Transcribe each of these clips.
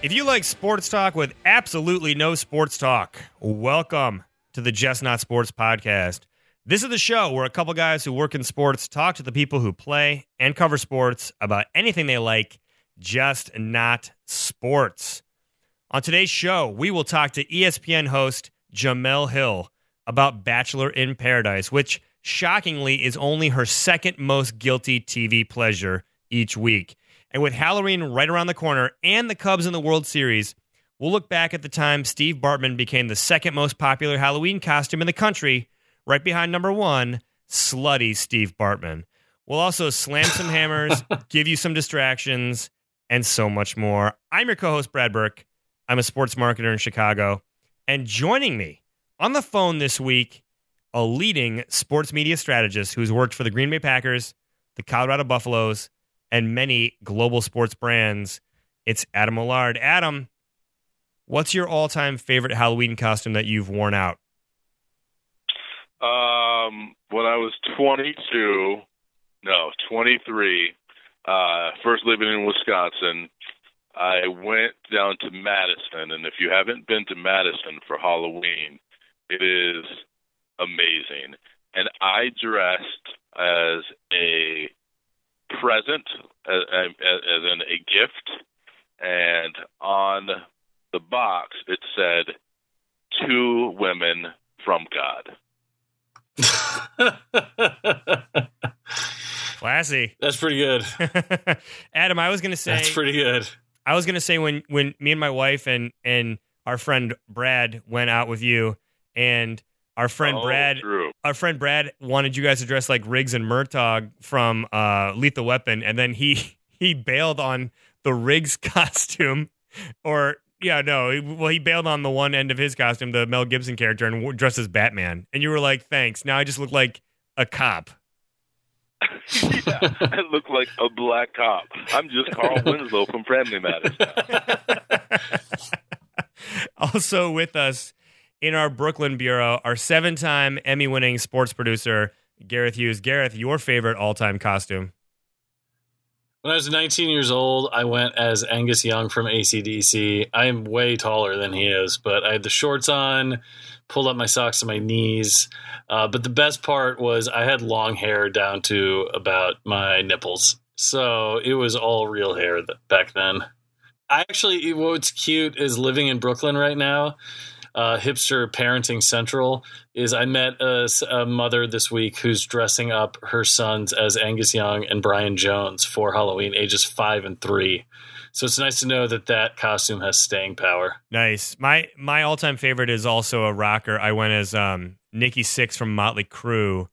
If you like sports talk with absolutely no sports talk, welcome to the Just Not Sports podcast. This is the show where a couple guys who work in sports talk to the people who play and cover sports about anything they like, just not sports. On today's show, we will talk to ESPN host Jemele Hill about Bachelor in Paradise, which shockingly is only her second most guilty TV pleasure each week. And with Halloween right around the corner and the Cubs in the World Series, we'll look back at the time Steve Bartman became the second most popular Halloween costume in the country, right behind number one, slutty Steve Bartman. We'll also slam some hammers, give you some distractions, and so much more. I'm your co host, Brad Burke. I'm a sports marketer in Chicago. And joining me on the phone this week, a leading sports media strategist who's worked for the Green Bay Packers, the Colorado Buffaloes, and many global sports brands. It's Adam Millard. Adam, what's your all time favorite Halloween costume that you've worn out? Um, when I was 22, no, 23, uh, first living in Wisconsin, I went down to Madison, and if you haven't been to Madison for Halloween, it is amazing. And I dressed as a present, as, as, as in a gift, and on the box it said, "Two women from God." Classy. That's pretty good. Adam, I was gonna say That's pretty good. I was gonna say when when me and my wife and and our friend Brad went out with you and our friend Oh, Brad true. our friend Brad wanted you guys to dress like Riggs and Murtaugh from uh, Lethal Weapon, and then he he bailed on the Riggs costume, or yeah, no, he- well he bailed on the one end of his costume, the Mel Gibson character, and w- dressed as Batman. And you were like, "Thanks." Now I just look like a cop. yeah, I look like a black cop. I'm just Carl Winslow from Family Matters. also with us in our Brooklyn bureau, our seven-time Emmy-winning sports producer Gareth Hughes. Gareth, your favorite all-time costume? When I was 19 years old, I went as Angus Young from ACDC. I am way taller than he is, but I had the shorts on, pulled up my socks to my knees. Uh, but the best part was I had long hair down to about my nipples. So it was all real hair back then. I actually, what's cute is living in Brooklyn right now. Uh, hipster parenting central is I met a mother this week who's dressing up her sons as Angus Young and Brian Jones for Halloween, ages five and three. So it's nice to know that that costume has staying power. Nice. My my all time favorite is also a rocker. I went as um, Nikki Sixx from Motley Crue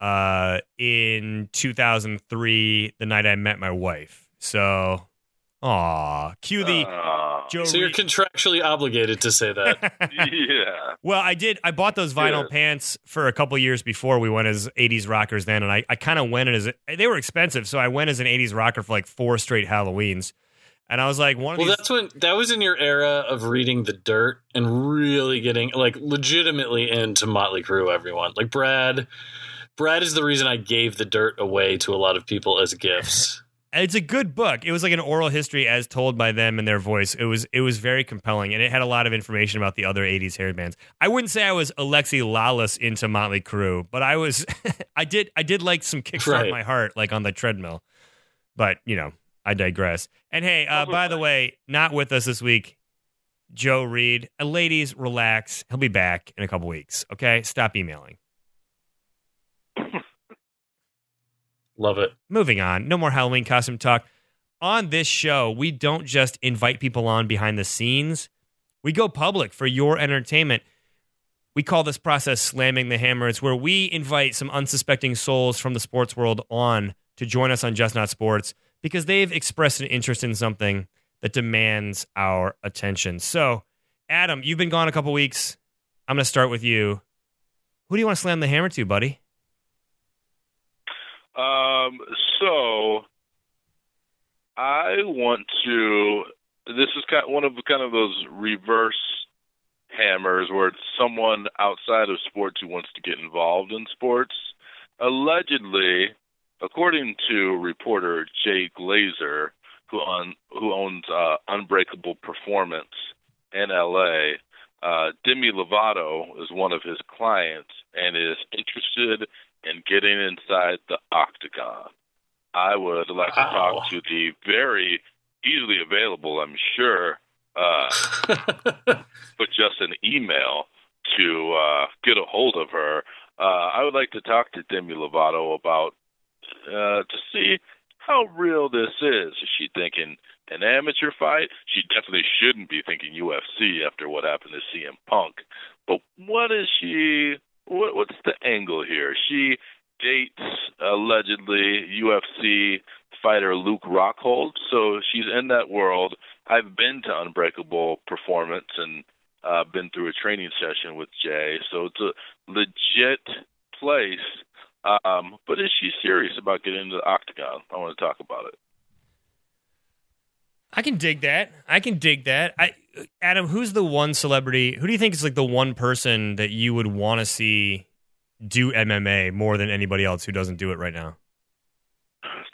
uh, in 2003, the night I met my wife. So, aw, cue the Aw, Joe. So you're contractually obligated to say that. yeah. well, I did. I bought those vinyl Good. pants for a couple years before we went as 80s rockers then, and I, I kind of went as they were expensive, so I went as an 80s rocker for like four straight Halloweens. And I was like, one of well, these. that's when that was in your era of reading the dirt and really getting like legitimately into Motley Crue. Everyone like Brad. Brad is the reason I gave the dirt away to a lot of people as gifts. It's a good book. It was like an oral history as told by them in their voice. It was it was very compelling, and it had a lot of information about the other '80s hair bands. I wouldn't say I was Alexi Lawless into Motley Crue, but I was. I did I did like some kickstart Right. my heart, like on the treadmill. But you know, I digress. And hey, uh, by the way, not with us this week, Joe Reed. Uh, ladies, relax. He'll be back in a couple weeks. Okay, stop emailing. Love it. moving on. No more Halloween costume talk. On this show, we don't just invite people on behind the scenes, we go public for your entertainment. We call this process slamming the hammer. It's where we invite some unsuspecting souls from the sports world on to join us on Just Not Sports because they've expressed an interest in something that demands our attention. So, Adam, you've been gone a couple weeks. I'm going to start with you. Who do you want to slam the hammer to, buddy? Um, so I want to this is kind of one of kind of those reverse hammers where it's someone outside of sports who wants to get involved in sports. Allegedly, according to reporter Jay Glazer, who on who owns uh, Unbreakable Performance in LA, uh, Demi Lovato is one of his clients and is interested in getting inside the octagon. I would like wow. to talk to the very easily available, I'm sure, uh, but just an email to uh, get a hold of her. Uh, I would like to talk to Demi Lovato about uh, to see how real this is. Is she thinking an amateur fight? She definitely shouldn't be thinking UFC after what happened to CM Punk. But what is she? What, what's the angle here? She dates allegedly UFC fighter Luke Rockhold, so she's in that world. I've been to Unbreakable Performance and uh, been through a training session with Jay, so it's a legit place. Um, but is she serious about getting into the octagon? I want to talk about it. I can dig that. I can dig that. I Adam, who's the one celebrity? Who do you think is like the one person that you would want to see do MMA more than anybody else who doesn't do it right now?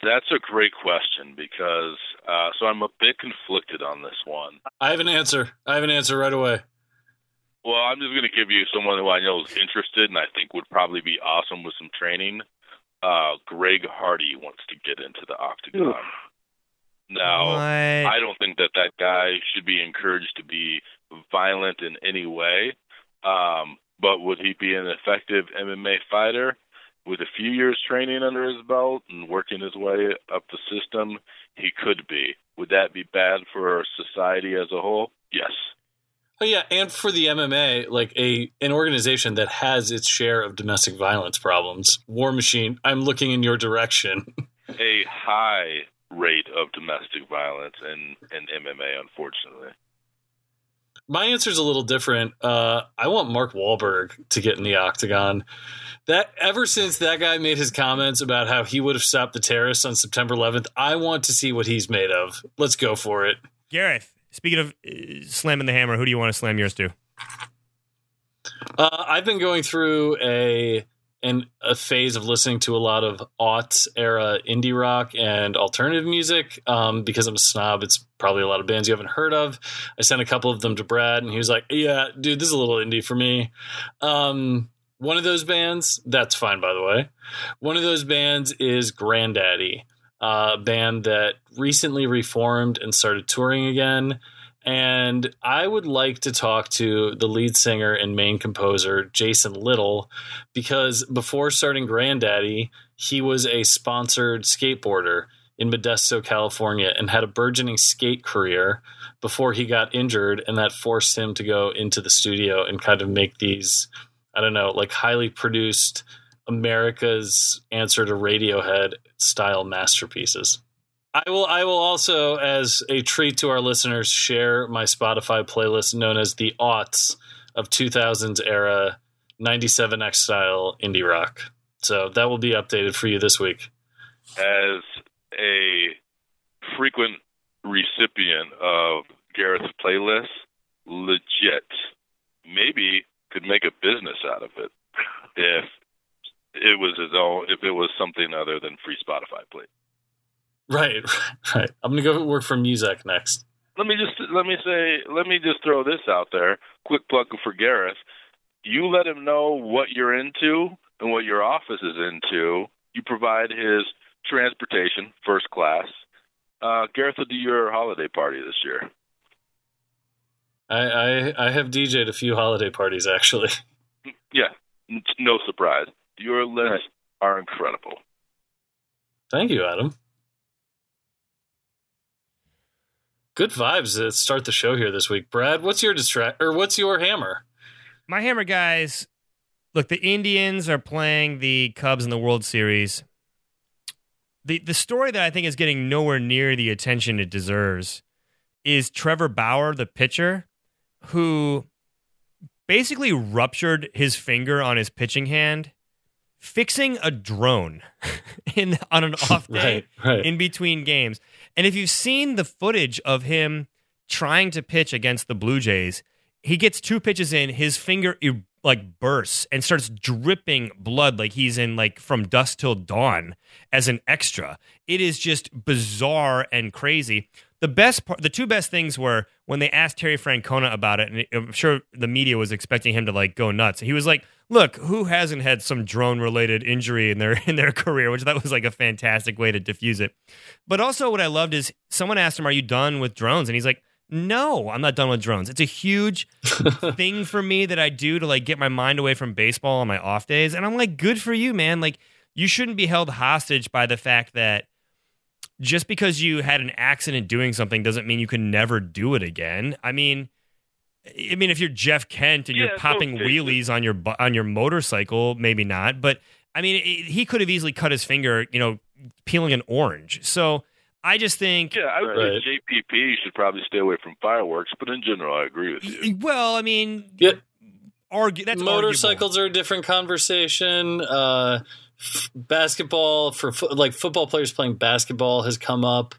That's a great question because uh, so I'm a bit conflicted on this one. I have an answer. I have an answer right away. Well, I'm just going to give you someone who I know is interested and I think would probably be awesome with some training. Uh, Greg Hardy wants to get into the octagon. Oof. Now, what? I don't think that that guy should be encouraged to be violent in any way. Um, but would he be an effective MMA fighter? With a few years training under his belt and working his way up the system, he could be. Would that be bad for society as a whole? Yes. Oh yeah, and for the MMA, like a an organization that has its share of domestic violence problems, War Machine, I'm looking in your direction. a high rate of domestic violence in in MMA, unfortunately. My answer is a little different. Uh, I want Mark Wahlberg to get in the octagon. That ever since that guy made his comments about how he would have stopped the terrorists on September 11th, I want to see what he's made of. Let's go for it. Gareth, speaking of uh, slamming the hammer, who do you want to slam yours to? Uh, I've been going through a in a phase of listening to a lot of aughts era indie rock and alternative music um, because I'm a snob. It's probably a lot of bands you haven't heard of. I sent a couple of them to Brad, and he was like, "Yeah, dude, this is a little indie for me." Um, one of those bands, that's fine, by the way. One of those bands is Grandaddy, a band that recently reformed and started touring again. And I would like to talk to the lead singer and main composer, Jason Lytle, because before starting Grandaddy, he was a sponsored skateboarder in Modesto, California, and had a burgeoning skate career before he got injured. And that forced him to go into the studio and kind of make these, I don't know, like highly produced America's answer to Radiohead style masterpieces. I will. I will also, as a treat to our listeners, share my Spotify playlist known as the aughts of 2000s era 97X style indie rock. So that will be updated for you this week. As a frequent recipient of Gareth's playlist, legit, maybe could make a business out of it if it was his own, if it was something other than free Spotify play. Right, right. I'm gonna go work for Muzak next. Let me just let me say let me just throw this out there. Quick plug for Gareth. You let him know what you're into and what your office is into. You provide his transportation, first class. Uh, Gareth will do your holiday party this year. I, I I have DJed a few holiday parties actually. Yeah, no surprise. Your lists are incredible. Thank you, Adam. Good vibes to start the show here this week. Brad, what's your distract or what's your hammer? My hammer, guys. Look, the Indians are playing the Cubs in the World Series. The the story that I think is getting nowhere near the attention it deserves is Trevor Bauer, the pitcher, who basically ruptured his finger on his pitching hand fixing a drone in on an off day right, right. in between games. And if you've seen the footage of him trying to pitch against the Blue Jays. He gets two pitches in, his finger like bursts and starts dripping blood like he's in like from dusk till dawn as an extra. It is just bizarre and crazy. The best part, the two best things were when they asked Terry Francona about it, and I'm sure the media was expecting him to like go nuts. He was like, "Look, who hasn't had some drone related injury in their in their career?" Which that was like a fantastic way to diffuse it. But also, what I loved is someone asked him, "Are you done with drones?" And he's like, "No, I'm not done with drones. It's a huge thing for me that I do to like get my mind away from baseball on my off days." And I'm like, "Good for you, man! Like, you shouldn't be held hostage by the fact that." just because you had an accident doing something doesn't mean you can never do it again. I mean, I mean, if you're Jeff Kent and Yeah, you're so popping it- wheelies on your on your motorcycle, maybe not. But I mean, it, he could have easily cut his finger, you know, peeling an orange. So I just think, Yeah, I would Right. say JPP should probably stay away from fireworks, but in general, I agree with you. well, I mean, Yeah. argue that's arguable. motorcycles are a different conversation. Uh, f- basketball for fo- like football players playing basketball has come up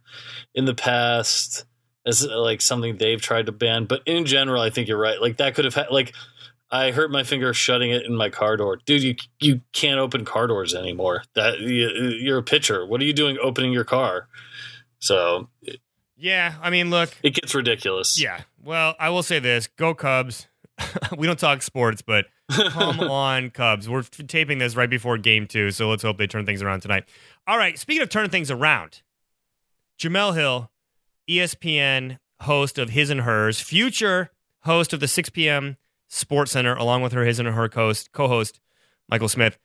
in the past as uh, like something they've tried to ban. But in general, I think you're right. Like that could have had like I hurt my finger shutting it in my car door, dude. You you can't open car doors anymore. That you, you're a pitcher. What are you doing opening your car? So Yeah, I mean, look, it gets ridiculous. yeah. Well, I will say this: Go Cubs. we don't talk sports, but come on, Cubs. We're f- taping this right before game two, so let's hope they turn things around tonight. All right, speaking of turning things around, Jemele Hill, ESPN host of His and Hers, future host of the 6 p.m. Sports Center, along with her His and Her host, co-host Michael Smith.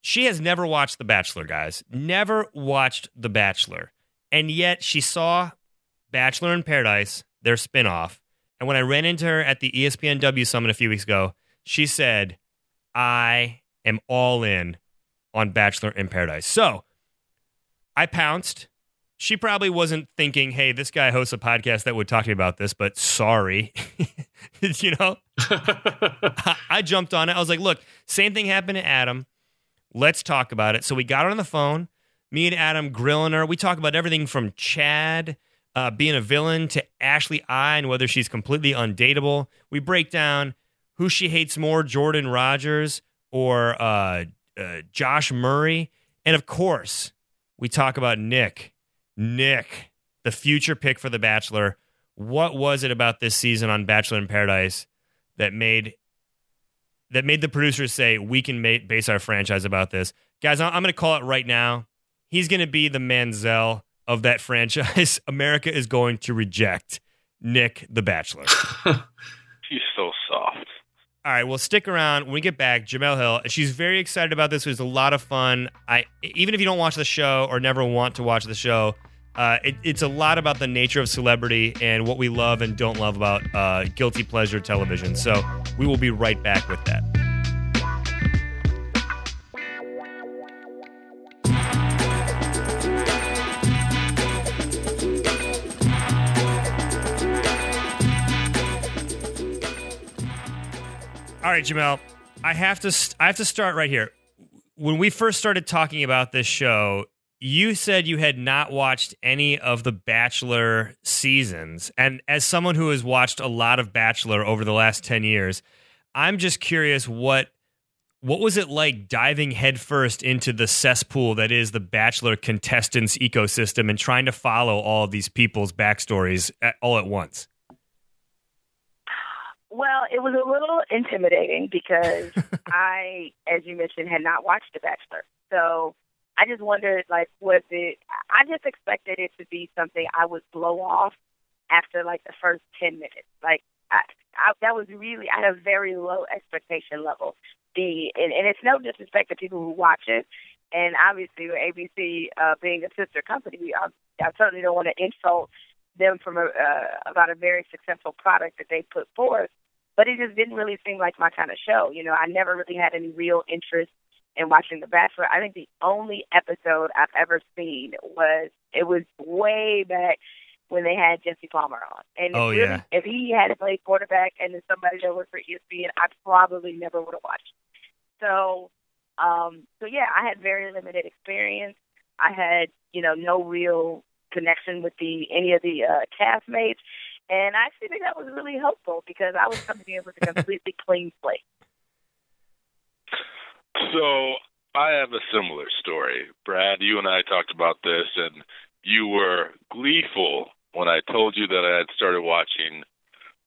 She has never watched The Bachelor, guys. Never watched The Bachelor. And yet she saw Bachelor in Paradise, their spinoff. And when I ran into her at the ESPNW Summit a few weeks ago, she said, I am all in on Bachelor in Paradise. So I pounced. She probably wasn't thinking, hey, this guy hosts a podcast that would talk to me about this, but sorry. you know? I, I jumped on it. I was like, look, same thing happened to Adam. Let's talk about it. So we got on the phone. Me and Adam grilling her. We talk about everything from Chad uh, being a villain to Ashley I and whether she's completely undateable. We break down who she hates more, Jordan Rodgers or uh, uh, Josh Murray. And of course, we talk about Nick. Nick, the future pick for The Bachelor. What was it about this season on Bachelor in Paradise that made that made the producers say we can make, base our franchise about this? Guys, I'm going to call it right now. He's going to be the Manziel of that franchise. America is going to reject Nick the Bachelor. He's so soft. All right, well, stick around. When we get back, Jemele Hill, she's very excited about this. It was a lot of fun. I even if you don't watch the show or never want to watch the show, uh, it, it's a lot about the nature of celebrity and what we love and don't love about uh, guilty pleasure television. So we will be right back with that. All right, Jemele, I have to st- I have to start right here. When we first started talking about this show, you said you had not watched any of the Bachelor seasons, and as someone who has watched a lot of Bachelor over the last ten years, I'm just curious what what was it like diving headfirst into the cesspool that is the Bachelor contestants ecosystem and trying to follow all of these people's backstories at, all at once? Well, it was a little intimidating because I, as you mentioned, had not watched The Bachelor. So I just wondered, like, was it? I just expected it to be something I would blow off after like the first ten minutes. Like, I, I that was really at a very low expectation level. The and, and it's no disrespect to people who watch it, and obviously with ABC uh, being a sister company, I, I certainly don't want to insult them from a, uh, about a very successful product that they put forth but it just didn't really seem like my kind of show. You know, I never really had any real interest in watching The Bachelor. I think the only episode I've ever seen was it was way back when they had Jesse Palmer on. And Oh, if, really, yeah. if he had played quarterback and then somebody that worked for ESPN, I probably never would have watched. So, um, so yeah, I had very limited experience. I had, you know, no real connection with the any of the uh, castmates. And I actually think that was really helpful because I was coming in with a completely clean slate. So I have a similar story. Brad, you and I talked about this, and you were gleeful when I told you that I had started watching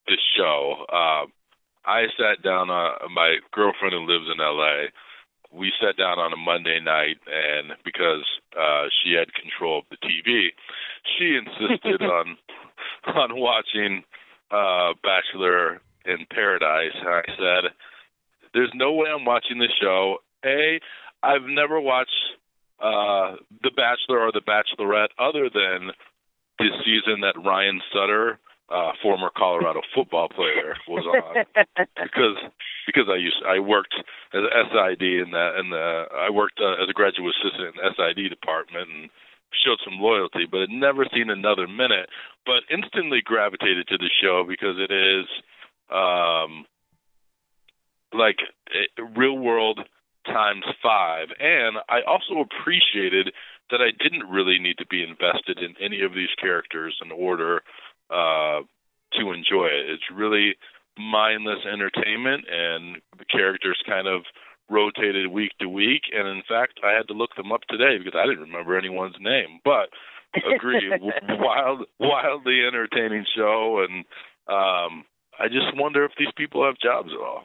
this show. Uh, I sat down. Uh, my girlfriend who lives in L.A. We sat down on a Monday night, and because uh, she had control of the TV, she insisted on on watching uh, Bachelor in Paradise. And I said, "There's no way I'm watching this show. A, I've never watched uh, The Bachelor or The Bachelorette other than this season that Ryan Sutter, uh, former Colorado football player, was on because because I used I worked as a SID in in the I worked uh, as a graduate assistant in the SID department and showed some loyalty, but had never seen another minute. But instantly gravitated to the show because it is um, like real world times five. And I also appreciated that I didn't really need to be invested in any of these characters in order uh, to enjoy it. It's really mindless entertainment, and the characters kind of rotated week to week. And in fact, I had to look them up today because I didn't remember anyone's name. But agree, wild, wildly entertaining show, and um, I just wonder if these people have jobs at all.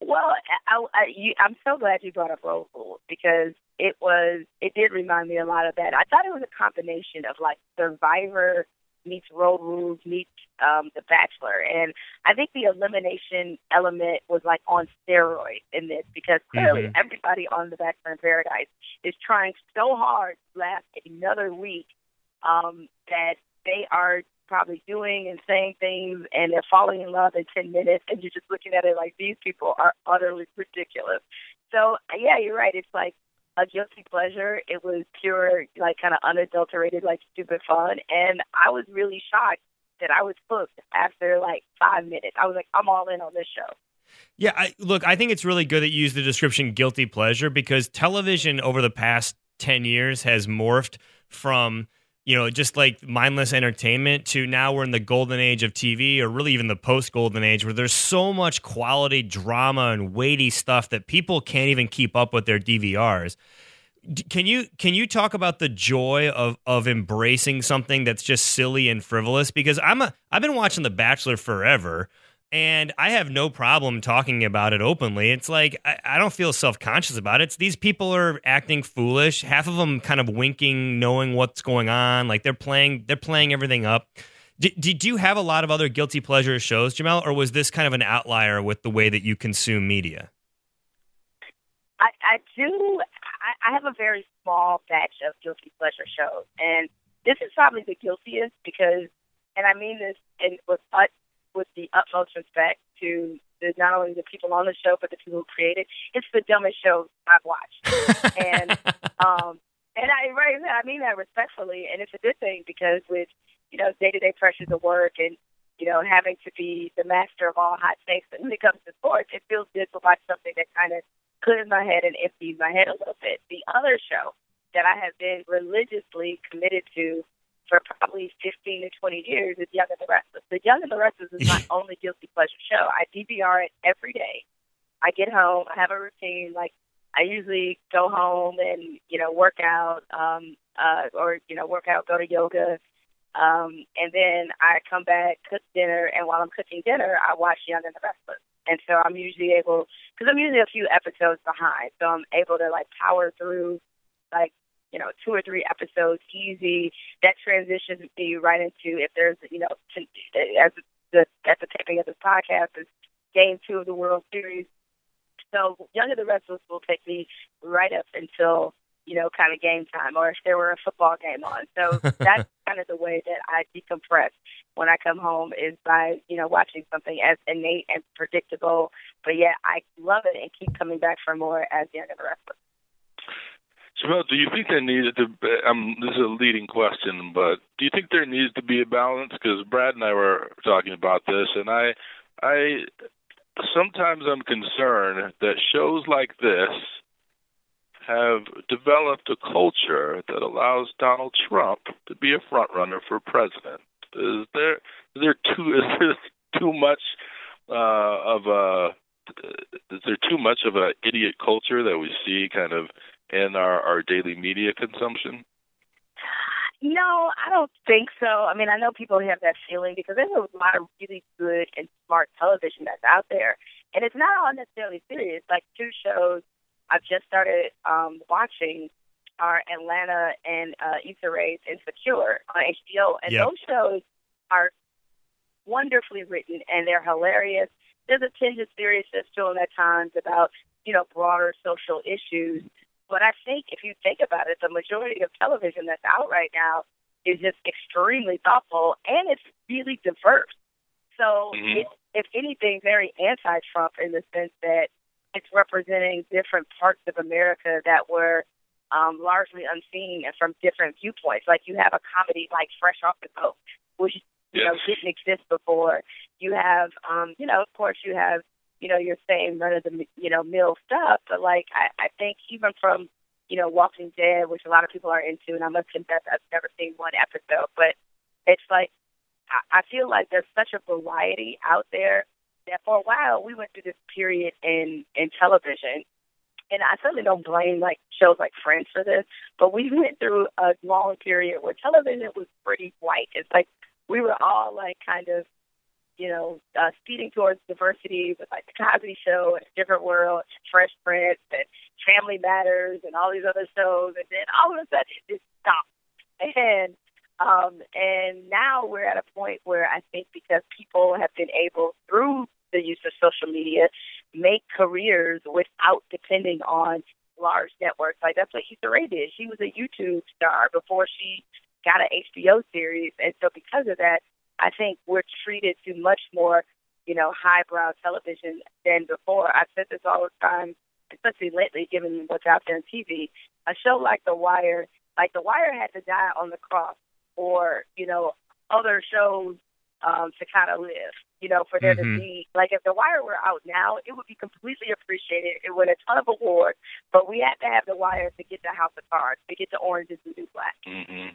Well, I, I, you, I'm so glad you brought up Road Rules because it was it did remind me a lot of that. I thought it was a combination of like Survivor meets Road Rules meets um, The Bachelor, and I think the elimination element was like on steroids in this because clearly Mhm. everybody on The Bachelor in Paradise is trying so hard to last another week um, that they are probably doing and saying things and they're falling in love in 10 minutes and you're just looking at it like these people are utterly ridiculous. So, yeah, you're right. It's like a guilty pleasure. It was pure, like kind of unadulterated, like stupid fun. And I was really shocked that I was hooked after like five minutes. I was like, I'm all in on this show. Yeah, I, look, I think it's really good that you use the description guilty pleasure because television over the past 10 years has morphed from, you know, just like mindless entertainment to now we're in the golden age of TV or really even the post golden age where there's so much quality drama and weighty stuff that people can't even keep up with their DVRs. Can you can you talk about the joy of of embracing something that's just silly and frivolous? Because I'm a I've been watching The Bachelor forever, and I have no problem talking about it openly. It's like I, I don't feel self conscious about it. It's these people are acting foolish. Half of them kind of winking, knowing what's going on. Like they're playing they're playing everything up. Did, you have a lot of other guilty pleasure shows, Jemele, or was this kind of an outlier with the way that you consume media? I, I do. I, I have a very small batch of guilty pleasure shows, and this is probably the guiltiest because, and I mean this in, with ut, with the utmost respect to the, not only the people on the show but the people who created. It. It's the dumbest show I've watched, and um, and I right, I mean that respectfully, and it's a good thing because with you know day to day pressures of work and you know having to be the master of all hot takes, but when it comes to sports, it feels good to watch something that kind of clears my head and empties my head a little bit. The other show that I have been religiously committed to for probably 15 to 20 years is Young and the Restless. The Young and the Restless is my only guilty pleasure show. I DVR it every day. I get home, I have a routine. Like I usually go home and you know work out, um, uh, or you know work out, go to yoga, um, and then I come back, cook dinner, and while I'm cooking dinner, I watch Young and the Restless. And so I'm usually able, because I'm usually a few episodes behind, so I'm able to like power through, like you know, two or three episodes easy. That transitions me right into if there's you know, to, as the at the taping of this podcast is Game Two of the World Series. So Young and the Restless will take me right up until you know, kind of game time, or if there were a football game on. So that's kind of the way that I decompress when I come home is by, you know, watching something as innate and predictable. But yeah, I love it and keep coming back for more as Young and the Restless. Jemele, do you think there needs to be, um, this is a leading question, but do you think there needs to be a balance? Because Brad and I were talking about this, and I, I, sometimes I'm concerned that shows like this have developed a culture that allows Donald Trump to be a front runner for president. Is there is there too is there too much uh, of a is there too much of an idiot culture that we see kind of in our, our daily media consumption? No, I don't think so. I mean, I know people have that feeling because there's a lot of really good and smart television that's out there, and it's not all necessarily serious. Like two shows I've just started um, watching are Atlanta and uh, Issa Rae's Insecure on HBO, and Yep. those shows are wonderfully written and they're hilarious. There's a tinge of seriousness to them at times about you know broader social issues, but I think if you think about it, the majority of television that's out right now is just extremely thoughtful and it's really diverse. So Mhm. it's, if anything, very anti-Trump in the sense that it's representing different parts of America that were um, largely unseen and from different viewpoints. Like you have a comedy like Fresh Off the Boat, which you know didn't exist before. You have, um, you know, of course, you have, you know, you're saying none of the you know mill stuff. But like I, I think even from you know Walking Dead, which a lot of people are into, and I must confess I've never seen one episode, but it's like I, I feel like there's such a variety out there that for a while we went through this period in in television and I certainly don't blame like shows like Friends for this, but we went through a long period where television was pretty white. It's like we were all like kind of, you know, uh, speeding towards diversity with like the Cosby Show and A Different World, Fresh Prince, and Family Matters, and all these other shows, and then all of a sudden it just stopped. And um, and now we're at a point where I think because people have been able through the use of social media make careers without depending on large networks. Like that's what Issa Rae did. She was a YouTube star before she got an HBO series, and so because of that, I think we're treated to much more, you know, highbrow television than before. I've said this all the time, especially lately, given what's out there on TV. A show like The Wire, like The Wire, had to die on the cross, or you know, other shows um, to kind of live. You know, for there Mhm. to be like if The Wire were out now, it would be completely appreciated. It win a ton of awards, but we had to have The Wire to get the House of Cards, to get the Orange is the New Black. hmm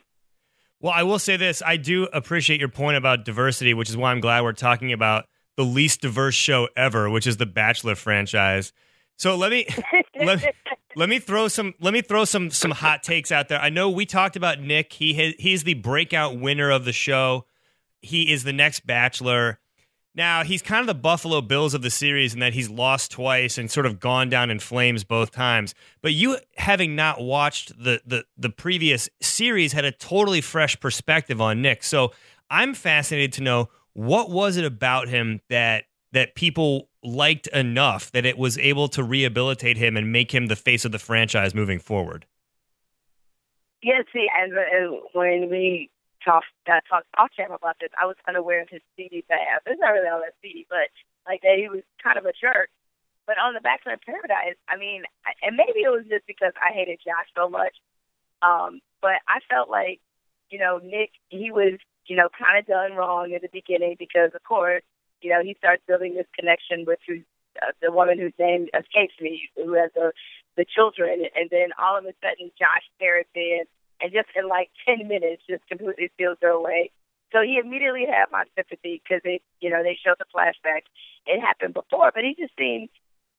Well, I will say this. I do appreciate your point about diversity, which is why I'm glad we're talking about the least diverse show ever, which is the Bachelor franchise. So let me let, let me throw some let me throw some some hot takes out there. I know we talked about Nick. He ha- he's the breakout winner of the show. He is the next Bachelor. Now he's kind of the Buffalo Bills of the series in that he's lost twice and sort of gone down in flames both times. But you, having not watched the the the previous series, had a totally fresh perspective on Nick. So I'm fascinated to know what was it about him that that people liked enough that it was able to rehabilitate him and make him the face of the franchise moving forward. Yeah, see, as, as when we talked uh, talked off camera about this, I was unaware of his seedy past. It's not really all that seedy, but like that he was kind of a jerk. But on the Bachelor in Paradise, I mean, and maybe it was just because I hated Josh so much, um, but I felt like, you know, Nick, he was, you know, kind of done wrong in the beginning because, of course, you know, he starts building this connection with who's uh, the woman whose name escapes me, who has the the children, and then all of a sudden Josh Harris in, and just in like ten minutes, just completely steals her away. So he immediately had my sympathy because it, you know, they showed the flashbacks. It happened before, but he just seemed,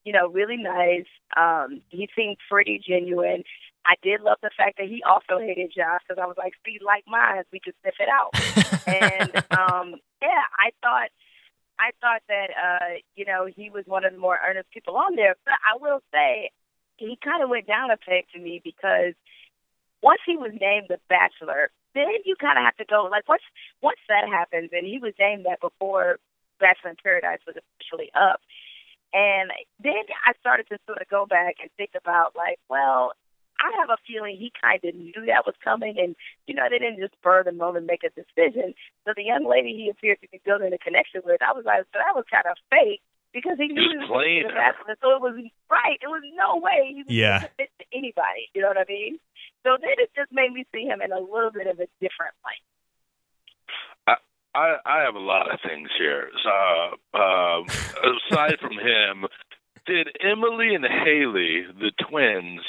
you know, really nice. Um, he seemed pretty genuine. I did love the fact that he also hated Josh because I was like, see, like minds, we could sniff it out. and um, yeah, I thought I thought that uh, you know he was one of the more earnest people on there. But I will say he kind of went down a peg to me because once he was named the Bachelor, then you kind of have to go like once once that happens, and he was named that before Bachelor in Paradise was officially up. And then I started to sort of go back and think about like, well, I have a feeling he kind of knew that was coming, and you know they didn't just spur the moment make a decision. So the young lady he appeared to be building a connection with, I was like, so that was kind of fake because he knew He he was was playing the bachelor. So it was right. It was no way he was Yeah. going to fit to anybody. You know what I mean? So then it just made me see him in a little bit of a different light. I I have a lot of things here. So, um, aside from him, did Emily and Haley, the twins,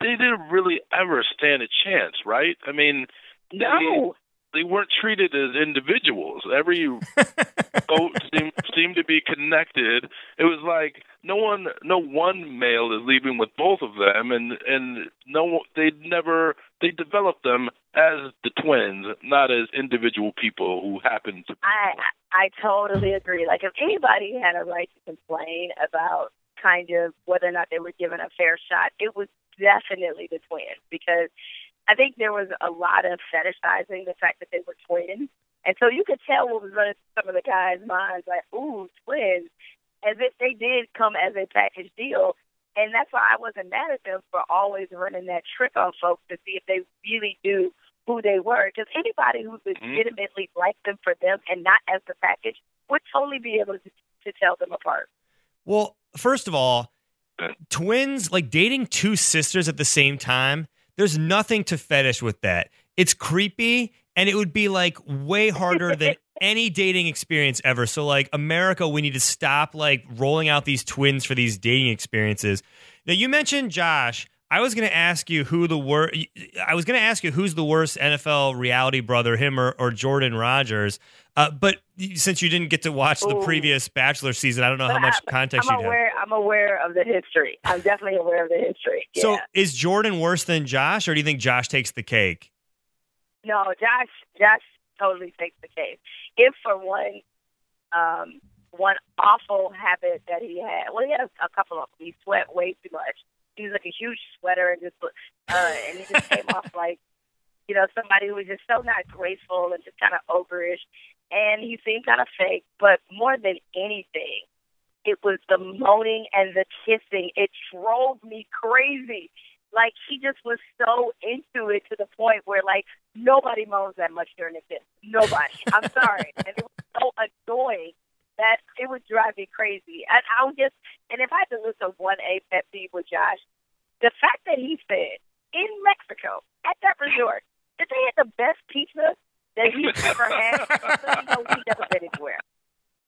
they didn't really ever stand a chance, right? I mean, No. They weren't treated as individuals. Every boat seemed seemed to be connected. It was like no one, no one male is leaving with both of them, and and no, they never they developed them as the twins, not as individual people who happened to. I I totally agree. Like if anybody had a right to complain about kind of whether or not they were given a fair shot, it was definitely the twins because I think there was a lot of fetishizing the fact that they were twins. And so you could tell what was running through some of the guys' minds, like, ooh, twins, as if they did come as a package deal. And that's why I wasn't mad at them for always running that trick on folks to see if they really knew who they were. Because anybody who mm-hmm. legitimately liked them for them and not as the package would totally be able to, to tell them apart. Well, first of all, twins like dating two sisters at the same time. There's nothing to fetish with that. It's creepy, and it would be like way harder than any dating experience ever. So, like America, we need to stop like rolling out these twins for these dating experiences. Now, you mentioned Josh. I was going to ask you who the worst. I was going to ask you who's the worst NFL reality brother, him or, or Jordan Rodgers. Uh, but since you didn't get to watch the previous Bachelor season, I don't know how much context you have. I'm aware of the history. I'm definitely aware of the history. Yeah. So, is Jordan worse than Josh, or do you think Josh takes the cake? No, Josh. Josh totally takes the cake. If for one, um, one awful habit that he had. Well, he had a, a couple of them. He sweat way too much. He was like a huge sweater and just, uh, and he just came off like, you know, somebody who was just so not graceful and just kind of ogreish. And he seemed kind of fake. But more than anything, it was the moaning and the kissing. It drove me crazy. Like he just was so into it to the point where like nobody moans that much during a kiss. Nobody. I'm sorry. and it was so annoying that it would drive me crazy. And I would just and if I had to list a one A pet peeve with Josh, the fact that he said in Mexico at that resort that they had the best pizza that he's ever had, so you know he's never been anywhere.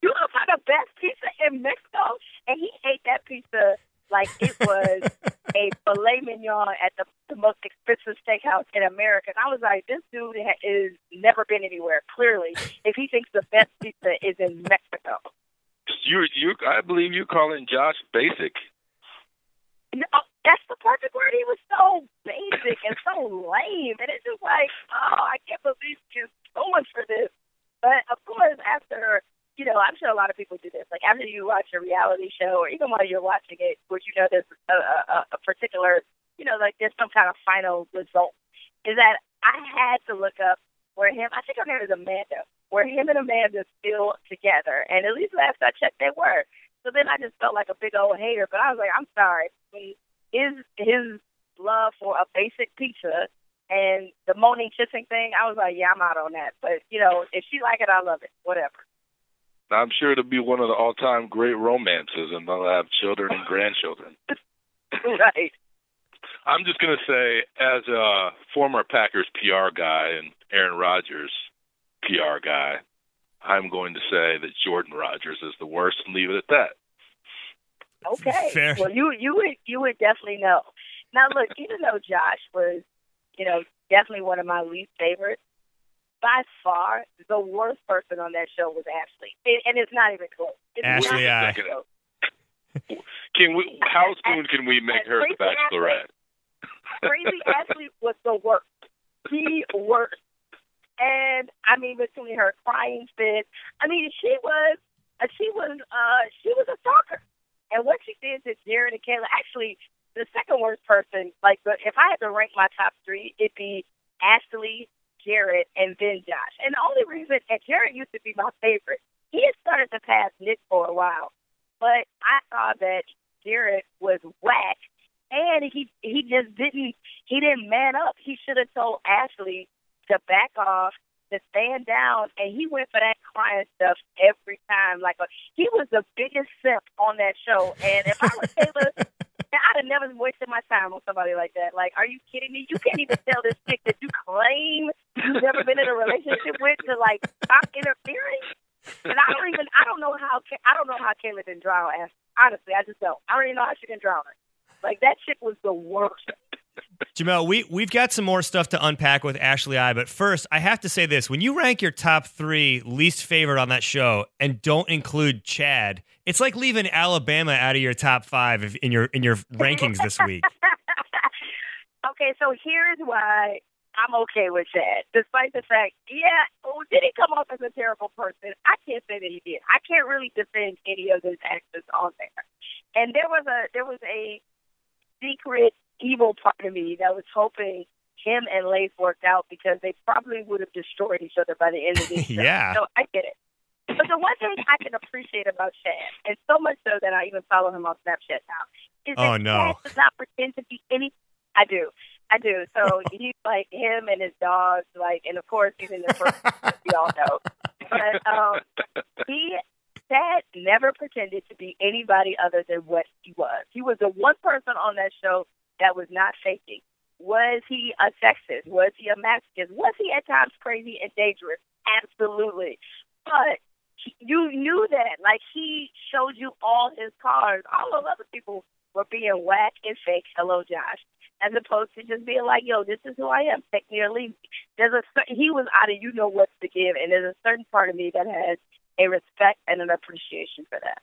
You know find the best pizza in Mexico, and he ate that pizza like it was a filet mignon at the, the most expensive steakhouse in America. And I was like, this dude ha- is never been anywhere. Clearly, if he thinks the best pizza is in Mexico, You, you, I believe you're calling Josh basic. no, that's the perfect word. He was so basic and so lame, and it's just like, oh, I can't believe you so much for this. But of course, after you know, I'm sure a lot of people do this. Like after you watch a reality show, or even while you're watching it, which you know there's a, a, a particular, you know, like there's some kind of final result. Is that I had to look up where him. I think her name is Amanda. Where him and Amanda still together, and at least last I checked, they were. So then I just felt like a big old hater. But I was like, I'm sorry. His his love for a basic pizza and the moaning kissing thing, I was like, yeah, I'm out on that. But you know, if she like it, I love it. Whatever. I'm sure it'll be one of the all-time great romances, and they'll have children and grandchildren. right. I'm just going to say, as a former Packers PR guy and Aaron Rodgers PR guy, I'm going to say that Jordan Rodgers is the worst and leave it at that. Okay. Fair. Well, you you would you would definitely know. Now, look, even though Josh was, you know, definitely one of my least favorites, by far the worst person on that show was Ashley, and, and it's not even close. It's Ashley not I. even close. Can we? How soon can we make her the Crazy Bachelorette? Crazy Ashley was the worst. The worst. And I mean, between her crying fit, I mean, she was, uh, she was, uh, she was a stalker. And what she did to Jared and Caila, actually, the second worst person, like, if I had to rank my top three, it'd be Ashley, Jared, and then Josh. And the only reason, and Jared used to be my favorite. He had started to pass Nick for a while, but I thought that Jared was whack and he he just didn't he didn't man up. He should have told Ashley to back off, to stand down, and he went for that crying stuff every time. Like a, he was the biggest simp on that show. And if I was Taylor, I'd have never wasted my time on somebody like that. Like, are you kidding me? You can't even tell this chick that you claim you've never been in a relationship with to like stop interfering. And I don't even I don't know how I don't know how Caila didn't drown. Ashley. Honestly, I just don't. I don't even know how she didn't drown her. Like that chick was the worst. Jemele, we we've got some more stuff to unpack with Ashley I, but first I have to say this: when you rank your top three least favorite on that show and don't include Chad, it's like leaving Alabama out of your top five in your in your rankings this week. okay, so here's why I'm okay with Chad, despite the fact, yeah, oh, did he come off as a terrible person? I can't say that he did. I can't really defend any of his actions on there. And there was a there was a secret evil part of me that was hoping him and Lace worked out because they probably would have destroyed each other by the end of this show. Yeah. So I get it. But the one thing I can appreciate about Chad, and so much so that I even follow him on Snapchat now, is that Oh, no. Chad does not pretend to be any. I do. I do. So he's like him and his dogs, like, and of course he's in the first. we all know, but um, he Chad never pretended to be anybody other than what he was. He was the one person on that show that was not faking. Was he a sexist? Was he a masochist? Was he at times crazy and dangerous? Absolutely. But you knew that. Like he showed you all his cards. All those other people were being whack and fake. Hello, Josh. As opposed to just being like, "Yo, this is who I am. Take me or leave me." There's a cer- he was out of you know what to give, and there's a certain part of me that has a respect and an appreciation for that.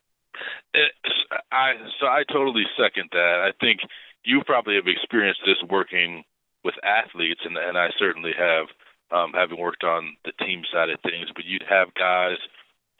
It's, I so I totally second that. I think you probably have experienced this working with athletes, and and I certainly have, um, having worked on the team side of things. But you'd have guys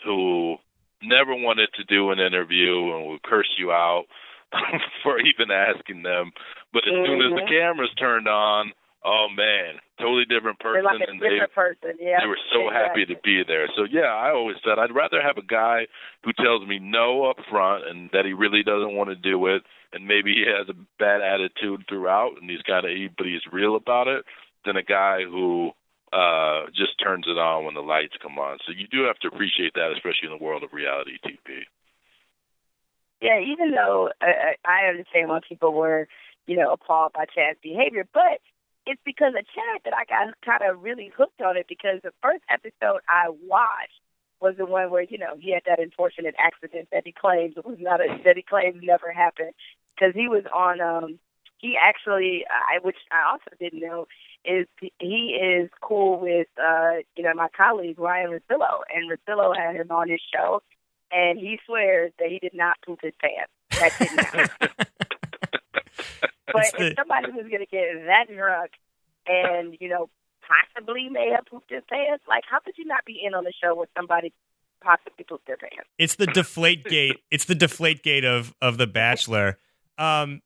who never wanted to do an interview and would curse you out for even asking them. But as soon as the Mhm. cameras turned on, oh man, totally different They're person, like a and they different person. Yeah, they were so happy to be there. So yeah, I always said I'd rather have a guy who tells me no up front and that he really doesn't want to do it, and maybe he has a bad attitude throughout and he's kind of but he's real about it, than a guy who uh just turns it on when the lights come on. So you do have to appreciate that, especially in the world of reality TV. Yeah, even though I, I I understand why people were, you know, appalled by Chad's behavior, but it's because of Chad that I got kind of really hooked on it because the first episode I watched was the one where you know he had that unfortunate accident that he claims was not a that he claims never happened because he was on um he actually I which I also didn't know is he is cool with uh you know my colleague Ryan Russillo and Russillo had him on his show and he swears that he did not poop his pants. That didn't happen. but the- if somebody was going to get that drunk and, you know, possibly may have pooped his pants, like, how could you not be in on the show with somebody possibly pooped their pants? It's the deflate gate. It's the deflate gate of of the Bachelor. Um,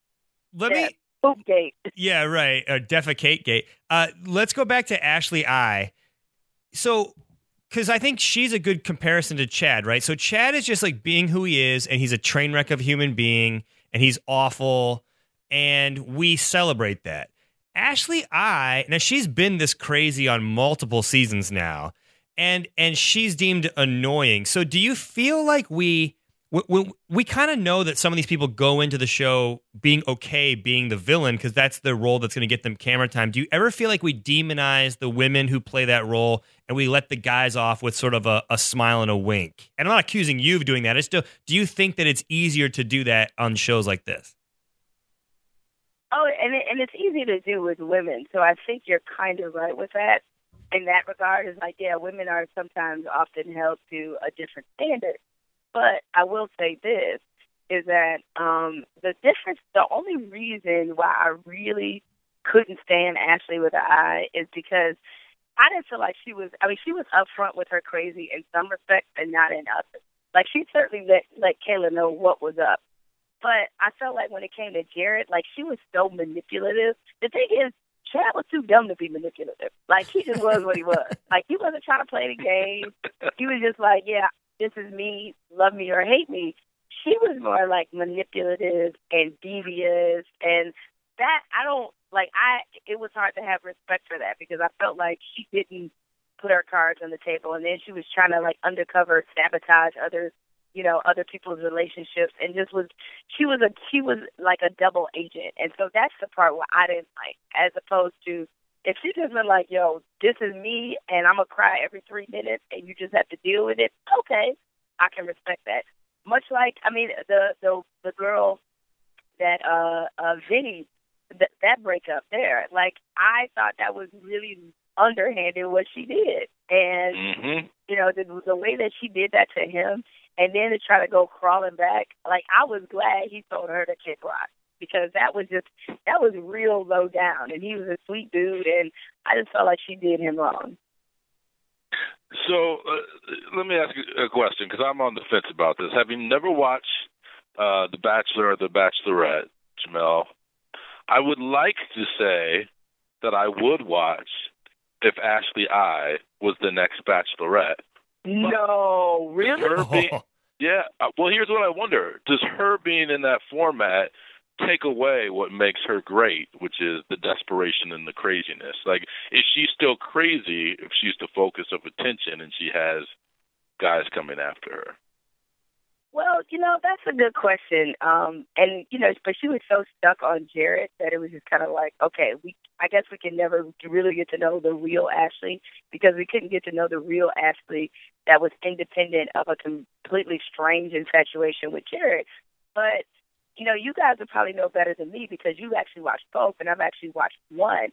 let Yeah. me Poop gate. Yeah, right. Uh, defecate gate. Uh, let's go back to Ashley I. So, because I think she's a good comparison to Chad, right? So Chad is just like being who he is, and he's a train wreck of a human being, and he's awful, and we celebrate that. Ashley I now she's been this crazy on multiple seasons now, and and she's deemed annoying. So do you feel like we we, we, we kind of know that some of these people go into the show being okay being the villain because that's the role that's going to get them camera time. Do you ever feel like we demonize the women who play that role and we let the guys off with sort of a, a smile and a wink? And I'm not accusing you of doing that. It's still, do you think that it's easier to do that on shows like this? Oh, and it, and it's easy to do with women. So I think you're kind of right with that. In that regard, is like, yeah, women are sometimes often held to a different standard. But I will say this is that um, the difference, the only reason why I really couldn't stand Ashley with an eye is because I didn't feel like she was. I mean, she was upfront with her crazy in some respects and not in others. Like she certainly let let Caila know what was up. But I felt like when it came to Jared, like she was so manipulative. The thing is, Chad was too dumb to be manipulative. Like he just was what he was. Like he wasn't trying to play the game. He was just like, yeah, this is me, love me or hate me. She was more like manipulative and devious, and that I don't like. I it was hard to have respect for that because I felt like she didn't put her cards on the table, and then she was trying to like undercover sabotage others you know other people's relationships and just was she was a she was like a double agent. And so that's the part where i didn't like as opposed to if she just been like yo this is me and i'm gonna cry every three minutes and you just have to deal with it okay i can respect that. Much like i mean the the the girl that uh uh vinny th- that breakup there. Like I thought that was really underhanded what she did, and hmm you know the the way that she did that to him, and then to try to go crawling back. Like I was glad he told her to kick rock because that was just that was real low down, and he was a sweet dude, and I just felt like she did him wrong. So uh, let me ask you a question because I'm on the fence about this. Having never watched uh, The Bachelor or The Bachelorette, Jemele, I would like to say that I would watch if Ashley I was the next Bachelorette. No, really? Her being, yeah. uh, Well, here's what I wonder: Does her being in that format take away what makes her great, which is the desperation and the craziness? Like, is she still crazy if she's the focus of attention and she has guys coming after her? Well, you know, that's a good question. Um, and you know, but she was so stuck on Jared that it was just kind of like, okay, we, I guess we can never really get to know the real Ashley because we couldn't get to know the real Ashley that was independent of a completely strange infatuation with Jared. But you know, you guys would probably know better than me because you actually watched both, and I've actually watched one.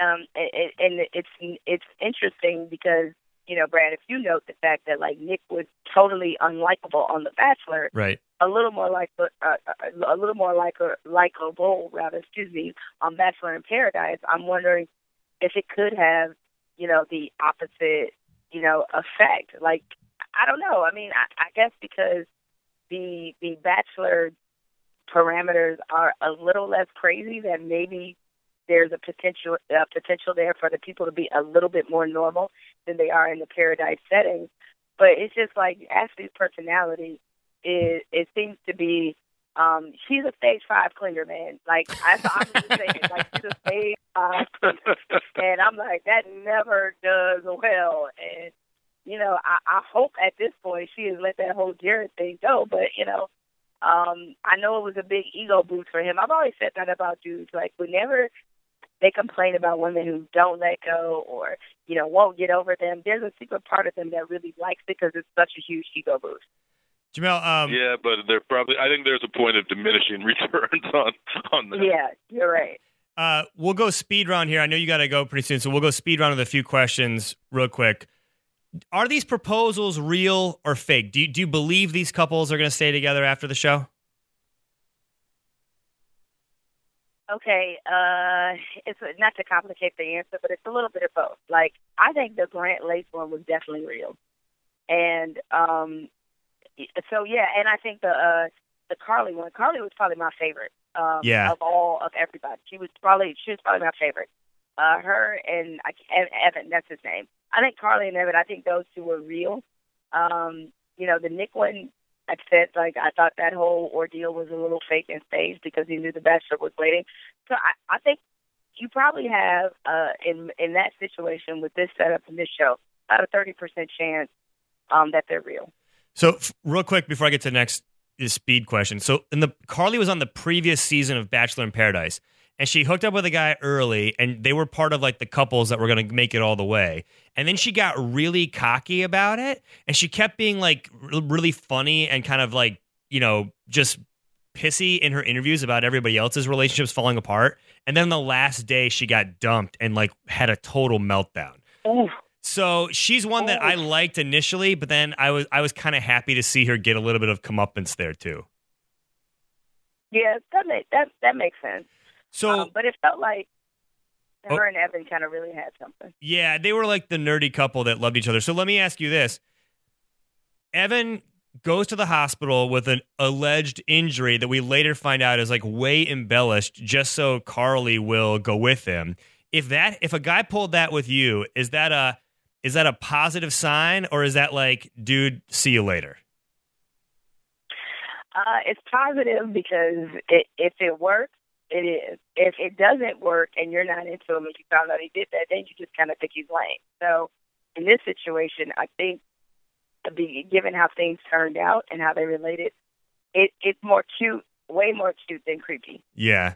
Um, and, and it's it's interesting because you know, Brad, if you note the fact that like Nick was totally unlikable on The Bachelor, Right. a little more like uh, a little more like a likable rather, excuse me, on Bachelor in Paradise. I'm wondering if it could have, you know, the opposite, you know, effect. Like I don't know. I mean, I, I guess because the the Bachelor parameters are a little less crazy, that maybe there's a potential uh, potential there for the people to be a little bit more normal than they are in the Paradise setting. But it's just like Ashley's personality is it seems to be um she's a stage five clinger, man. Like I I'm just saying, like she's a stage five. And I'm like, that never does well and you know, I, I hope at this point she has let that whole Jared thing go, but you know, um, I know it was a big ego boost for him. I've always said that about dudes. Like whenever they complain about women who don't let go or you know won't get over them, there's a secret part of them that really likes it because it's such a huge ego boost. Jemele, um, yeah, but they're probably. I think there's a point of diminishing returns on on that. Yeah, you're right. uh, we'll go speed round here. I know you got to go pretty soon, so we'll go speed round with a few questions real quick. Are these proposals real or fake? Do you, do you believe these couples are going to stay together after the show? Okay, uh, it's not to complicate the answer, but it's a little bit of both. Like I think the Grant Lace one was definitely real, and um, so yeah, and I think the uh, the Carly one, Carly was probably my favorite. Um, Yeah. Of all of everybody, she was probably she was probably my favorite. Uh, her and I, and Evan, that's his name. I think Carly and Evan, I think those two were real. Um, you know, the Nick one, I said like I thought that whole ordeal was a little fake and staged because he knew the Bachelor was waiting. So I, I think you probably have uh, in in that situation with this setup in this show about a thirty percent chance um, that they're real. So, f- real quick before I get to the next speed question. So, in the Carly was on the previous season of Bachelor in Paradise, and she hooked up with a guy early, and they were part of like the couples that were going to make it all the way. And then she got really cocky about it, and she kept being like really funny and kind of like you know just pissy in her interviews about everybody else's relationships falling apart. And then the last day, she got dumped and like had a total meltdown. Oof. So she's one that I oh. liked initially, but then I was I was kind of happy to see her get a little bit of comeuppance there too. Yeah, that make, that that makes sense. So um, but it felt like Oh. her and Evan kind of really had something. yeah, they were like the nerdy couple that loved each other. So let me ask you this: Evan goes to the hospital with an alleged injury that we later find out is like way embellished, just so Carly will go with him. If that if a guy pulled that with you, is that a is that a positive sign or is that like, dude, see you later? Uh, it's positive because it, if it works, it is. If it doesn't work and you're not into him and you found out he did that, then you just kind of think he's lame. So in this situation, I think, uh, given how things turned out and how they related, it, it's more cute, way more cute than creepy. Yeah.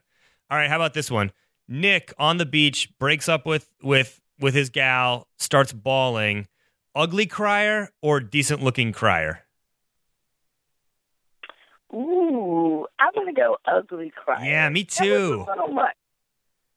All right. How about this one? Nick on the beach breaks up with with with his gal, starts bawling. Ugly crier or decent looking crier? Ooh, I'm gonna go ugly cry. Yeah, me too. That was too. a little much.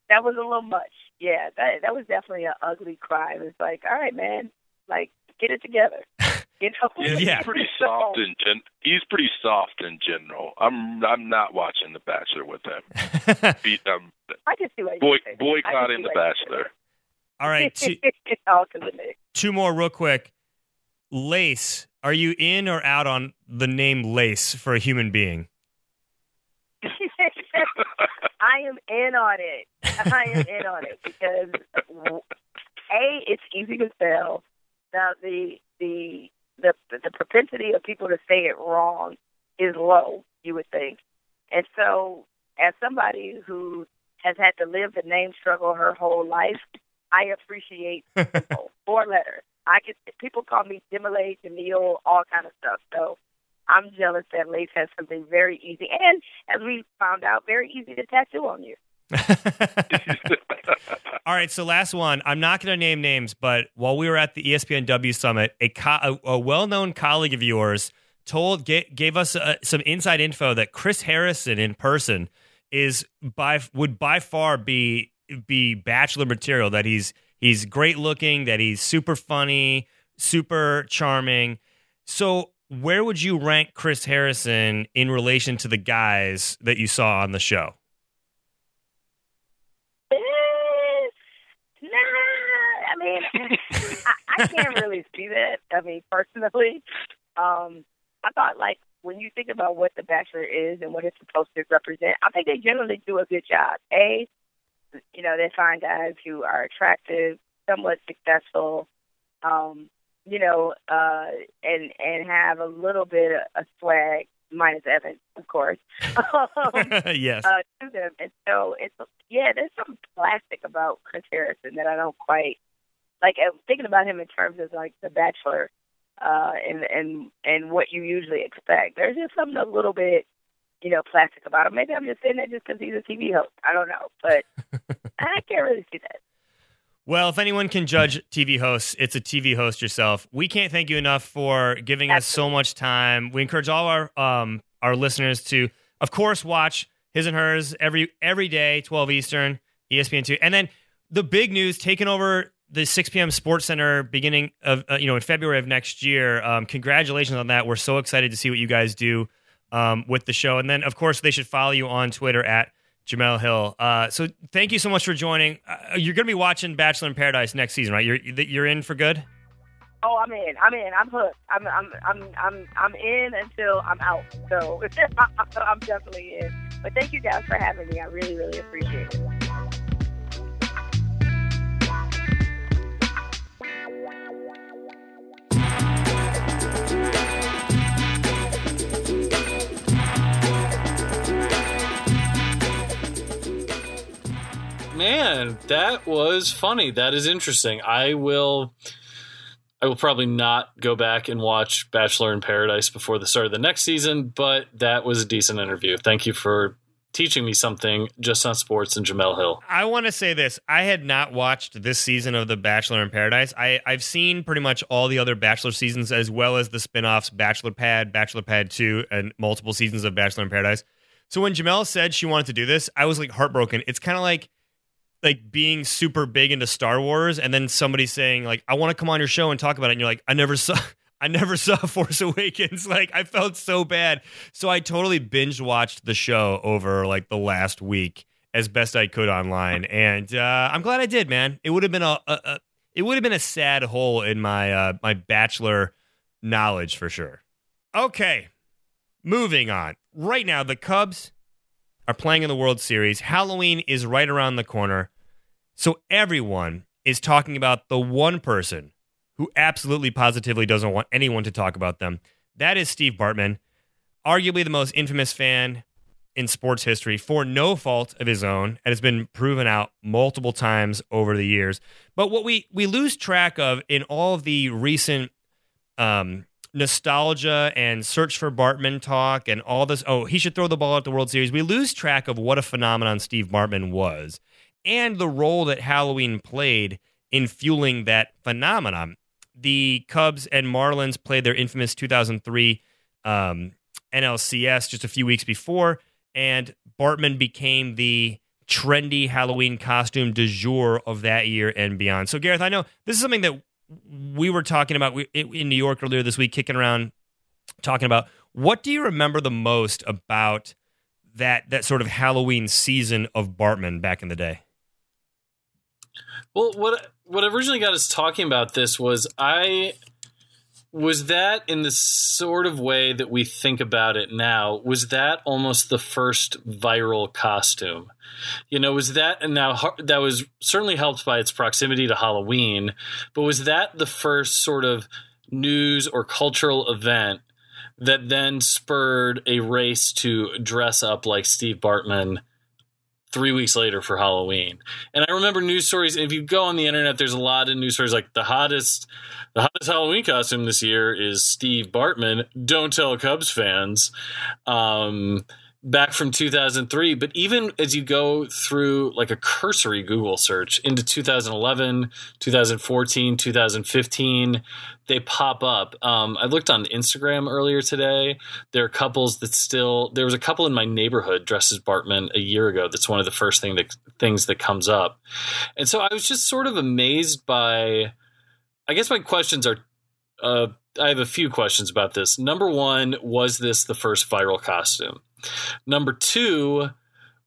that was a little much. Yeah, that that was definitely an ugly crime. It's like, all right, man, like get it together. You know? Yeah. He's pretty soft in gen- he's pretty soft in general. I'm I'm not watching The Bachelor with him. Be, um, I can see why you boy, say that. I can boycotting The why you say Bachelor. All right, two, that. All 'cause of Nick. two more real quick. Lace, are you in or out on the name Lace for a human being? I am in on it. I am in on it because a it's easy to spell. Now the the the the propensity of people to say it wrong is low. You would think, and so as somebody who has had to live the name struggle her whole life, I appreciate four letters. I get people call me Demile, Demille, all kind of stuff. So I'm jealous that Lace has something very easy and, as we found out, very easy to tattoo on you. All right, so last one. I'm not going to name names, but while we were at the ESPNW summit, a, co- a, a well-known colleague of yours told ga- gave us uh, some inside info that Chris Harrison in person is by would by far be be bachelor material. That he's he's great looking, that he's super funny, super charming. So where would you rank Chris Harrison in relation to the guys that you saw on the show? Eh, Nah, I mean, I, I can't really see that. I mean, personally, um, I thought like when you think about what The Bachelor is and what it's supposed to represent, I think they generally do a good job. A, you know, they find guys who are attractive, somewhat successful, um, you know, uh, and and have a little bit of swag, minus Evan, of course. um, yes. uh, to them. And so it's yeah, there's some plastic about Chris Harrison that I don't quite like. I'm thinking about him in terms of like The Bachelor, uh, and and and what you usually expect. There's just something a little bit, you know, plastic about him. Maybe I'm just saying that just because he's a TV host. I don't know, but I can't really see that. Well, if anyone can judge TV hosts, it's a TV host yourself. We can't thank you enough for giving us so much time. We encourage all our um, our listeners to, of course, watch his and hers every every day, twelve Eastern, ESPN two, and then the big news taking over the six p.m. Sports Center beginning of uh, you know in February of next year. Um, congratulations on that. We're so excited to see what you guys do um, with the show, and then of course they should follow you on Twitter at Jemele Hill. Uh, so thank you so much for joining. Uh, you're going to be watching Bachelor in Paradise next season, right? You're you're in for good. Oh, I'm in. I'm in. I'm hooked. I'm I'm I'm I'm I'm in until I'm out. So I'm definitely in. But thank you guys for having me. I really really appreciate it. Man, that was funny. That is interesting. I will I will probably not go back and watch Bachelor in Paradise before the start of the next season, but that was a decent interview. Thank you for teaching me something just on sports and Jemele Hill. I want to say this: I had not watched this season of The Bachelor in Paradise. I I've seen pretty much all the other Bachelor seasons, as well as the spin-offs Bachelor Pad, Bachelor Pad Two, and multiple seasons of Bachelor in Paradise. So when Jemele said she wanted to do this, I was like heartbroken. It's kind of like like being super big into Star Wars and then somebody saying like I want to come on your show and talk about it and you're like I never saw I never saw Force Awakens. Like I felt so bad. So I totally binge watched the show over like the last week as best I could online and uh, I'm glad I did man. It would have been a, a, a it would have been a sad hole in my uh, my bachelor knowledge for sure. Okay moving on. Right now the Cubs are playing in the World Series. Halloween is right around the corner. So everyone is talking about the one person who absolutely positively doesn't want anyone to talk about them. That is Steve Bartman, arguably the most infamous fan in sports history for no fault of his own and has been proven out multiple times over the years. But what we we lose track of in all of the recent um nostalgia and search for Bartman talk and all this. Oh, he should throw the ball at the World Series. We lose track of what a phenomenon Steve Bartman was and the role that Halloween played in fueling that phenomenon. The Cubs and Marlins played their infamous 2003 um, NLCS just a few weeks before, and Bartman became the trendy Halloween costume du jour of that year and beyond. So, Gareth, I know this is something that we were talking about in New York earlier this week, kicking around, talking about. What do you remember the most about that that sort of Halloween season of Bartman back in the day? Well, what what originally got us talking about this was I was that in the sort of way that we think about it now was that almost the first viral costume? You know was that and now that was certainly helped by its proximity to halloween but was that the first sort of news or cultural event that then spurred a race to dress up like steve bartman three weeks later for Halloween. And I remember news stories. If you go on the internet, there's a lot of news stories like the hottest, the hottest Halloween costume this year is Steve Bartman. Don't tell Cubs fans. Um, back from 2003 but even as you go through like a cursory google search into 2011 2014 2015 they pop up. Um, i looked on instagram earlier today. There are couples that still there was a couple in my neighborhood dressed as bartman a year ago. That's one of the first thing that things that comes up. And so i was just sort of amazed by i guess my questions are uh, i have a few questions about this. Number one was this the first viral costume Number two,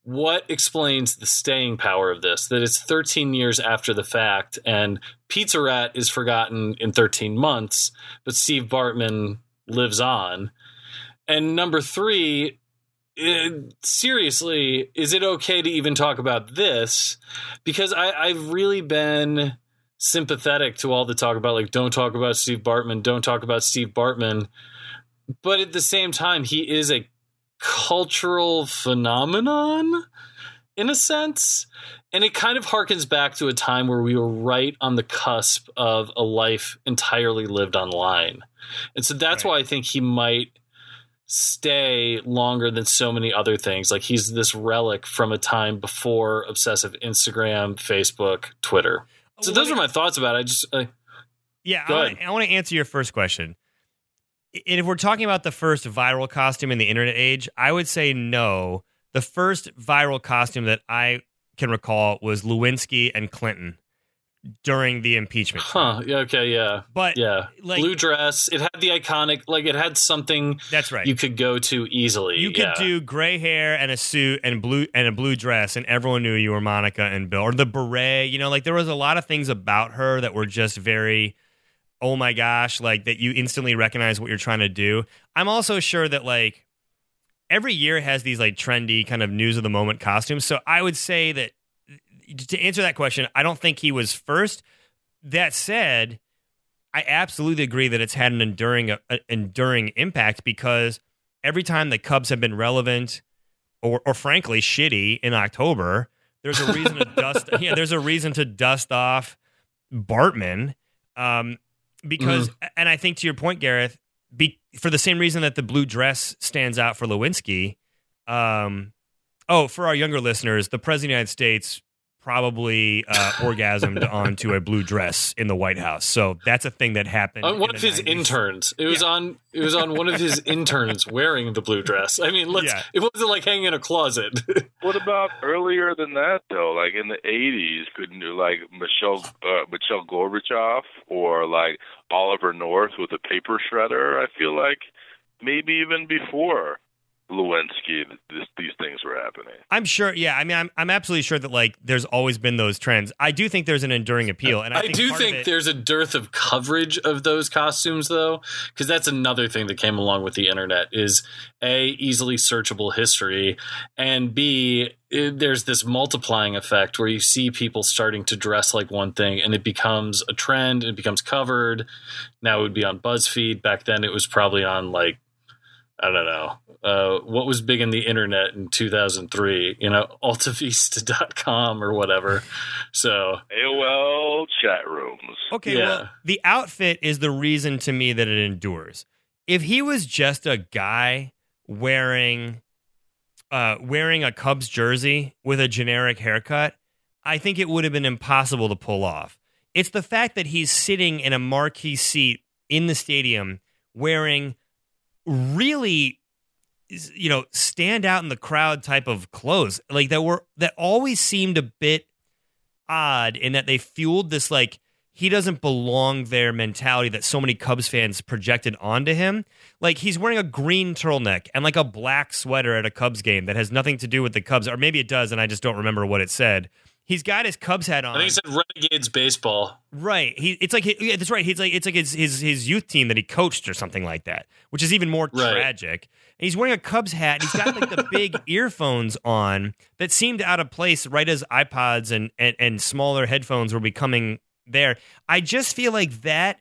what explains the staying power of this? That it's 13 years after the fact, and Pizza Rat is forgotten in 13 months, but Steve Bartman lives on. And number three, it, seriously, is it okay to even talk about this? Because I, I've really been sympathetic to all the talk about like don't talk about Steve Bartman, don't talk about Steve Bartman. But at the same time, he is a cultural phenomenon in a sense. And it kind of harkens back to a time where we were right on the cusp of a life entirely lived online. And so that's right. why I think he might stay longer than so many other things. Like he's this relic from a time before obsessive Instagram, Facebook, Twitter. So those are my thoughts about it. I just uh, yeah, I want to answer your first question if we're talking about the first viral costume in the internet age, I would say no. The first viral costume that I can recall was Lewinsky and Clinton during the impeachment. Huh. Yeah, okay. Yeah. But yeah, like, blue dress. It had the iconic, like it had something. That's right. You could go to easily. You could yeah. do gray hair and a suit and blue and a blue dress, and everyone knew you were Monica and Bill, or the beret. You know, like there was a lot of things about her that were just very oh my gosh, like that you instantly recognize what you're trying to do. I'm also sure that like every year has these like trendy kind of news of the moment costumes. So I would say that to answer that question, I don't think he was first. That said, I absolutely agree that it's had an enduring a enduring impact because every time the Cubs have been relevant or or frankly shitty in October, there's a reason to dust yeah, there's a reason to dust off Bartman. Um, because, mm-hmm. and I think to your point, Gareth, be, for the same reason that the blue dress stands out for Lewinsky. Um, oh, for our younger listeners, the president of the United States probably uh, orgasmed onto a blue dress in the White House. So that's a thing that happened. On one of his 90s. interns. It was yeah. on. It was on one of his interns wearing the blue dress. I mean, let's. Yeah. It wasn't like hanging in a closet. what about earlier than that though? Like in the '80s, couldn't you like Michelle uh, Michelle Gorbachev or like Oliver North with a paper shredder? I feel like maybe even before. Lewinsky, this, these things were happening. I'm sure. Yeah, I mean, I'm I'm absolutely sure that like there's always been those trends. I do think there's an enduring appeal, and I, I think do think it, there's a dearth of coverage of those costumes, though, because that's another thing that came along with the internet is a easily searchable history, and b it, there's this multiplying effect where you see people starting to dress like one thing, and it becomes a trend, and it becomes covered. Now it would be on BuzzFeed. Back then, it was probably on like I don't know. Uh, what was big in the internet in 2003? You know, altavista.com or whatever. So AOL chat rooms. Okay, yeah. well, the outfit is the reason to me that it endures. If he was just a guy wearing uh, wearing a Cubs jersey with a generic haircut, I think it would have been impossible to pull off. It's the fact that he's sitting in a marquee seat in the stadium wearing really you know, stand out in the crowd type of clothes. Like that were that always seemed a bit odd in that they fueled this like he doesn't belong there mentality that so many Cubs fans projected onto him. Like he's wearing a green turtleneck and like a black sweater at a Cubs game that has nothing to do with the Cubs, or maybe it does, and I just don't remember what it said. He's got his Cubs hat on. I think he said Renegades baseball. Right. He it's like yeah, that's right. He's like it's like his, his his youth team that he coached or something like that, which is even more Right. tragic. And he's wearing a Cubs hat. And he's got like the big earphones on that seemed out of place right as iPods and, and and smaller headphones were becoming there. I just feel like that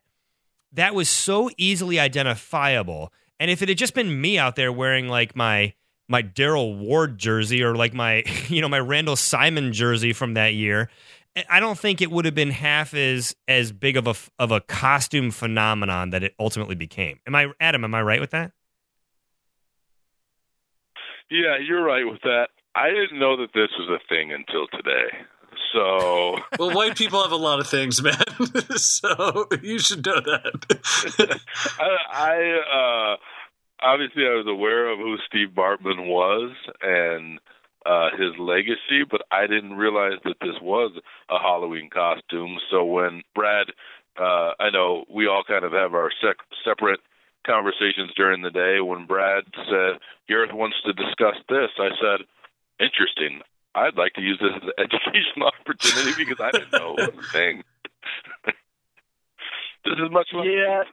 that was so easily identifiable. And if it had just been me out there wearing like my my Daryle Ward jersey or like my you know my Randall Simon jersey from that year, I don't think it would have been half as as big of a of a costume phenomenon that it ultimately became. Am I Adam? Am I right with that? Yeah, you're right with that. I didn't know that this was a thing until today. So Well, white people have a lot of things, man. so you should know that. I, I uh, obviously I was aware of who Steve Bartman was and uh, his legacy, but I didn't realize that this was a Halloween costume. So when Brad, uh, I know we all kind of have our sec- separate conversations during the day. When Brad said Gareth wants to discuss this, I said, "Interesting. I'd like to use this as an educational opportunity because I didn't know it was a thing." this is much like Yeah,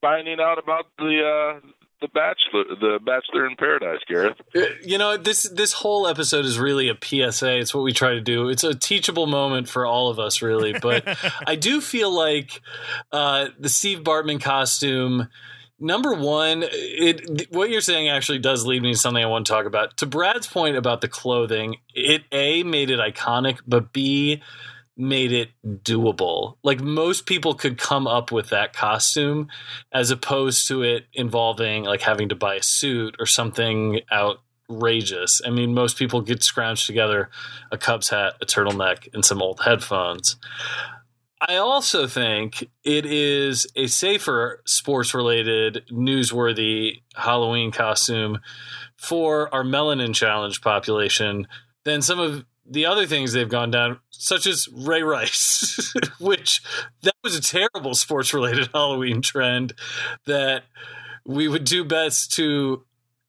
finding out about the uh, the Bachelor, the Bachelor in Paradise, Gareth. you know this this whole episode is really a PSA. It's what we try to do. It's a teachable moment for all of us, really. But I do feel like uh, the Steve Bartman costume. Number one, it what you're saying actually does lead me to something I want to talk about. To Brad's point about the clothing, it a made it iconic, but b made it doable. Like most people could come up with that costume, as opposed to it involving like having to buy a suit or something outrageous. I mean, most people could scrounge together a Cubs hat, a turtleneck, and some old headphones. I also think it is a safer sports related, newsworthy Halloween costume for our melanin challenge population than some of the other things they've gone down, such as Ray Rice, which that was a terrible sports related Halloween trend that we would do best to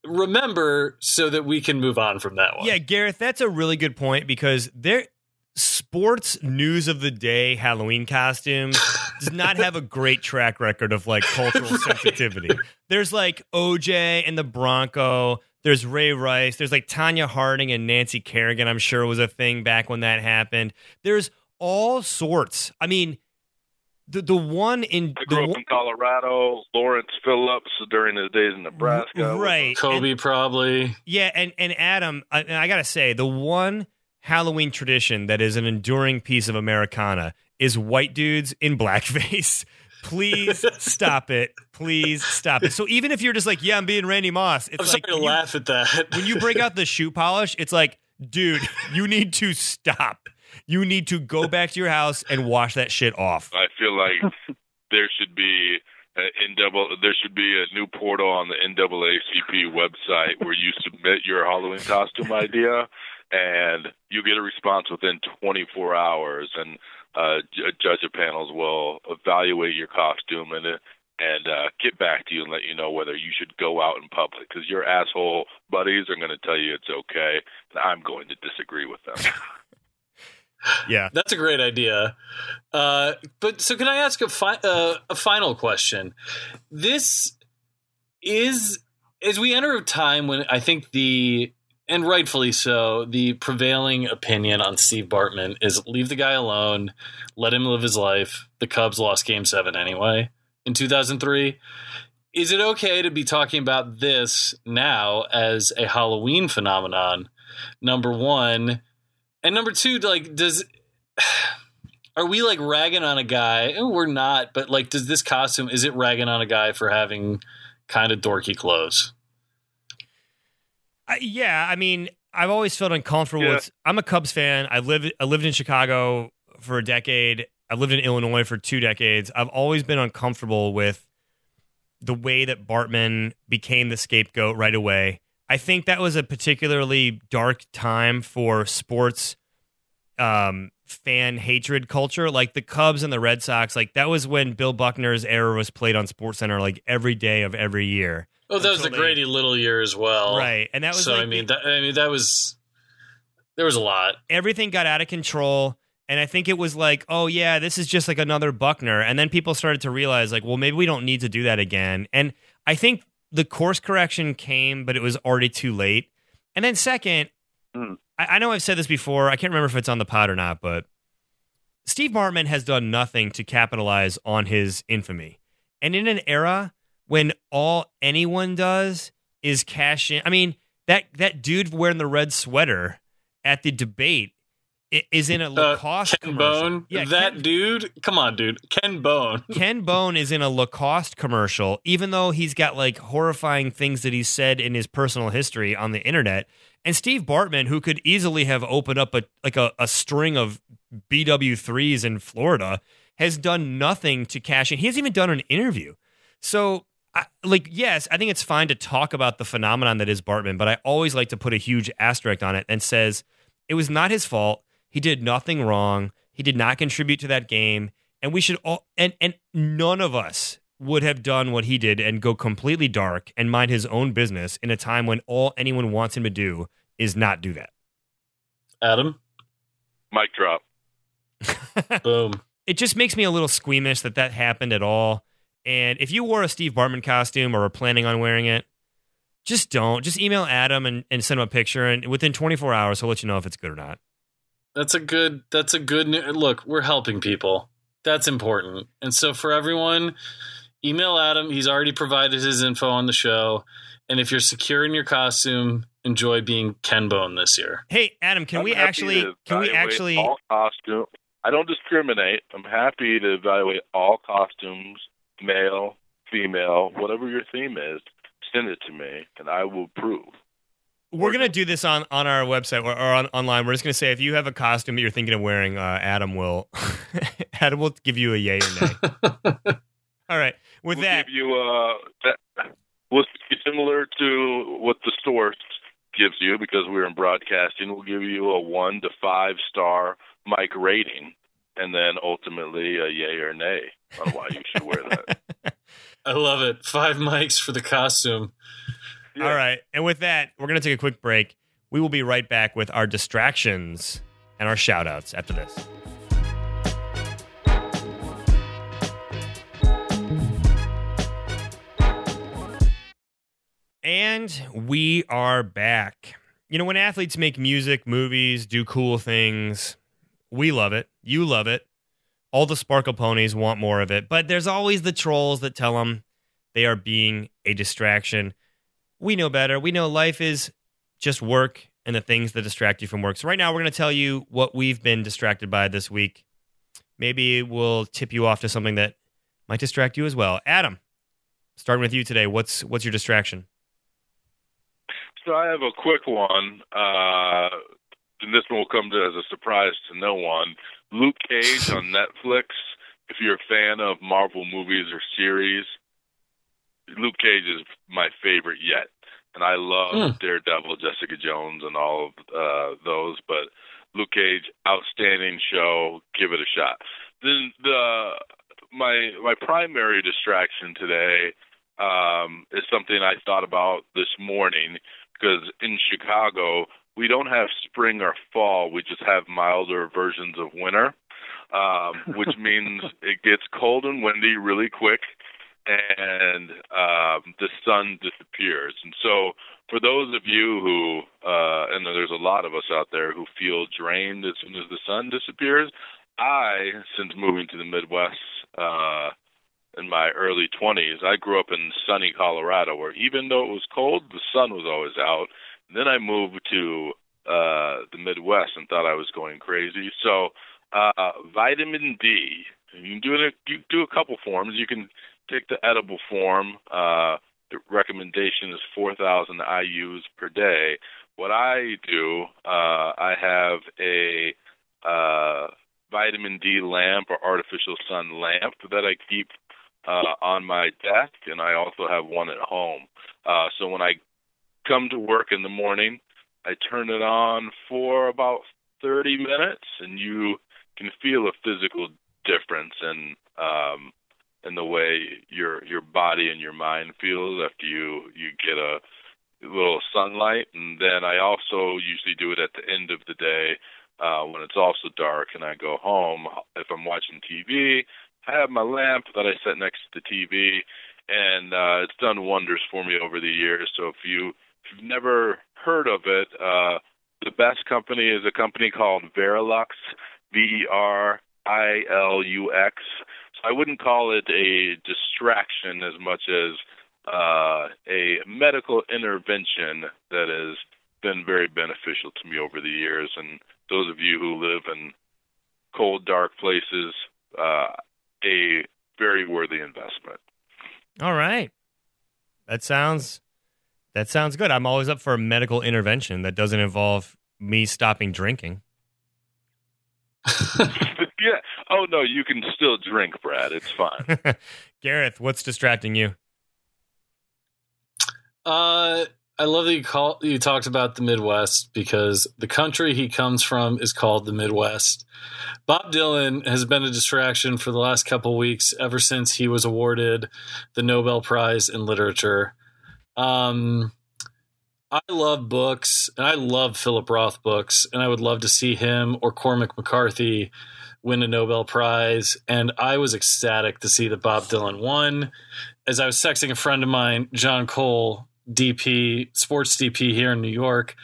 remember so that we can move on from that one. Yeah, Gareth, that's a really good point because there sports news of the day Halloween costume does not have a great track record of like cultural sensitivity. There's like OJ and the Bronco. There's Ray Rice. There's like Tonya Harding and Nancy Kerrigan. I'm sure was a thing back when that happened. There's all sorts. I mean, the the one in I the grew up one- in Colorado. Lawrence Phillips during his days in Nebraska. right? Kobe And- probably. Yeah, and and Adam, I, and I gotta say, the one Halloween tradition that is an enduring piece of Americana is white dudes in blackface. Please stop it. Please stop it. So even if you're just like, yeah, I'm being Randy Moss, it's I'm like sorry to you- laugh at that. when you break out the shoe polish, it's like, dude, you need to stop. You need to go back to your house and wash that shit off. I feel like there should be in double. There should be a new portal on the NAACP website where you submit your Halloween costume idea, and you get a response within 24 hours, and uh, j- judge of panels will evaluate your costume and and uh, get back to you and let you know whether you should go out in public because your asshole buddies are going to tell you it's okay, and I'm going to disagree with them. Yeah. That's a great idea. Uh, but so, can I ask a, fi- uh, a final question? This is as we enter a time when I think the and rightfully so the prevailing opinion on Steve Bartman is leave the guy alone, let him live his life. The Cubs lost Game Seven anyway in 2003. Is it okay to be talking about this now as a Halloween phenomenon? Number one. And number two, like, does are we like ragging on a guy? We're not, but like, does this costume is it ragging on a guy for having kind of dorky clothes? I, yeah, I mean, I've always felt uncomfortable Yeah. with. I'm a Cubs fan. I lived I lived in Chicago for a decade. I lived in Illinois for two decades. I've always been uncomfortable with the way that Bartman became the scapegoat right away. I think that was a particularly dark time for sports um, fan hatred culture. Like the Cubs and the Red Sox, like that was when Bill Buckner's era was played on Sports Center like every day of every year. Oh, that was the Until they- Grady Little year as well, Right. And that was so like I mean, that, I mean, that was there was a lot. everything got out of control. And I think it was like, oh yeah, this is just like another Buckner. And then people started to realize, like, well, maybe we don't need to do that again. And I think the course correction came, but it was already too late. And then second, Hmm. I, I know I've said this before. I can't remember if it's on the pod or not, but Steve Bartman has done nothing to capitalize on his infamy. And in an era when all anyone does is cash in, I mean, that that dude wearing the red sweater at the debate is in a Uh, Lacoste Ken commercial. Bone, Yeah, that Ken, dude. Come on, dude. Ken Bone. Ken Bone is in a Lacoste commercial, even though he's got like horrifying things that he said in his personal history on the internet. And Steve Bartman, who could easily have opened up a like a, a string of BW threes in Florida, has done nothing to cash in. He hasn't even done an interview. So, I, like, yes, I think it's fine to talk about the phenomenon that is Bartman, but I always like to put a huge asterisk on it and says it was not his fault. He did nothing wrong. He did not contribute to that game, and we should all and and none of us would have done what he did and go completely dark and mind his own business in a time when all anyone wants him to do is not do that. Adam. Mic drop. Boom. it just makes me a little squeamish that that happened at all. And if you wore a Steve Bartman costume or are planning on wearing it, just don't. Just email Adam and, and send him a picture, and within 24 hours, he'll let you know if it's good or not. That's a good. That's a good. Look, we're helping people. That's important. And so for everyone, email Adam. He's already provided his info on the show. And if you're secure in your costume, enjoy being Ken Bone this year. Hey, Adam, can I'm we actually? Can we actually? all costume? I don't discriminate. I'm happy to evaluate all costumes, male, female, whatever your theme is. Send it to me, and I will prove. We're gonna do this on on our website or, or on, online. We're just gonna say if you have a costume that you're thinking of wearing, uh, Adam will Adam will give you a yay or nay. All right. With we'll that, give you uh, that will be similar to what the store gives you because we're in broadcasting. We'll give you a one to five star mic rating, and then ultimately a yay or nay on why you should wear that. I love it. Five mics for the costume. Yeah. All right. And with that, we're going to take a quick break. We will be right back with our distractions and our shout outs after this. And we are back. You know, when athletes make music, movies, do cool things, we love it. You love it. All the sparkle ponies want more of it. But there's always the trolls that tell them they are being a distraction we know better. We know life is just work and the things that distract you from work. So right now we're going to tell you what we've been distracted by this week. Maybe we'll tip you off to something that might distract you as well. Adam, starting with you today, what's what's your distraction? So I have a quick one, uh, and this one will come to, as a surprise to no one. Luke Cage on Netflix. If you're a fan of Marvel movies or series, Luke Cage is my favorite yet, and I love Hmm. Daredevil, Jessica Jones, and all of uh, those. But Luke Cage, outstanding show. Give it a shot. Then the my my primary distraction today um, is something I thought about this morning because in Chicago we don't have spring or fall; we just have milder versions of winter, um, which means it gets cold and windy really quick, and um, the sun disappears. And so, for those of you who, uh, and there's a lot of us out there who feel drained as soon as the sun disappears, I, since moving to the Midwest. Uh, in my early 20s, I grew up in sunny Colorado, where even though it was cold, the sun was always out. And then I moved to uh, the Midwest and thought I was going crazy. So, uh, vitamin D. You can do it. You do a couple forms. You can take the edible form. Uh, the recommendation is 4,000 IU's per day. What I do, uh, I have a uh, vitamin D lamp or artificial sun lamp that I keep uh, on my desk, and I also have one at home. Uh, so when I come to work in the morning. I turn it on for about 30 minutes, and you can feel a physical difference in um, in the way your your body and your mind feels after you you get a little sunlight. And then I also usually do it at the end of the day uh, when it's also dark, and I go home. If I'm watching TV, I have my lamp that I set next to the TV, and uh, it's done wonders for me over the years. So if you if you've never heard of it, uh, the best company is a company called Verilux, V E R I L U X. So I wouldn't call it a distraction as much as uh, a medical intervention that has been very beneficial to me over the years. And those of you who live in cold, dark places, uh, a very worthy investment. All right. That sounds that sounds good. I'm always up for a medical intervention that doesn't involve me stopping drinking. yeah. Oh no, you can still drink, Brad. It's fine. Gareth, what's distracting you? Uh, I love that you call you talked about the Midwest because the country he comes from is called the Midwest. Bob Dylan has been a distraction for the last couple weeks ever since he was awarded the Nobel Prize in Literature. Um, I love books and I love Philip Roth books, and I would love to see him or Cormac McCarthy win a Nobel Prize. And I was ecstatic to see that Bob Dylan won. As I was texting a friend of mine, John Cole, DP, sports DP here in New York.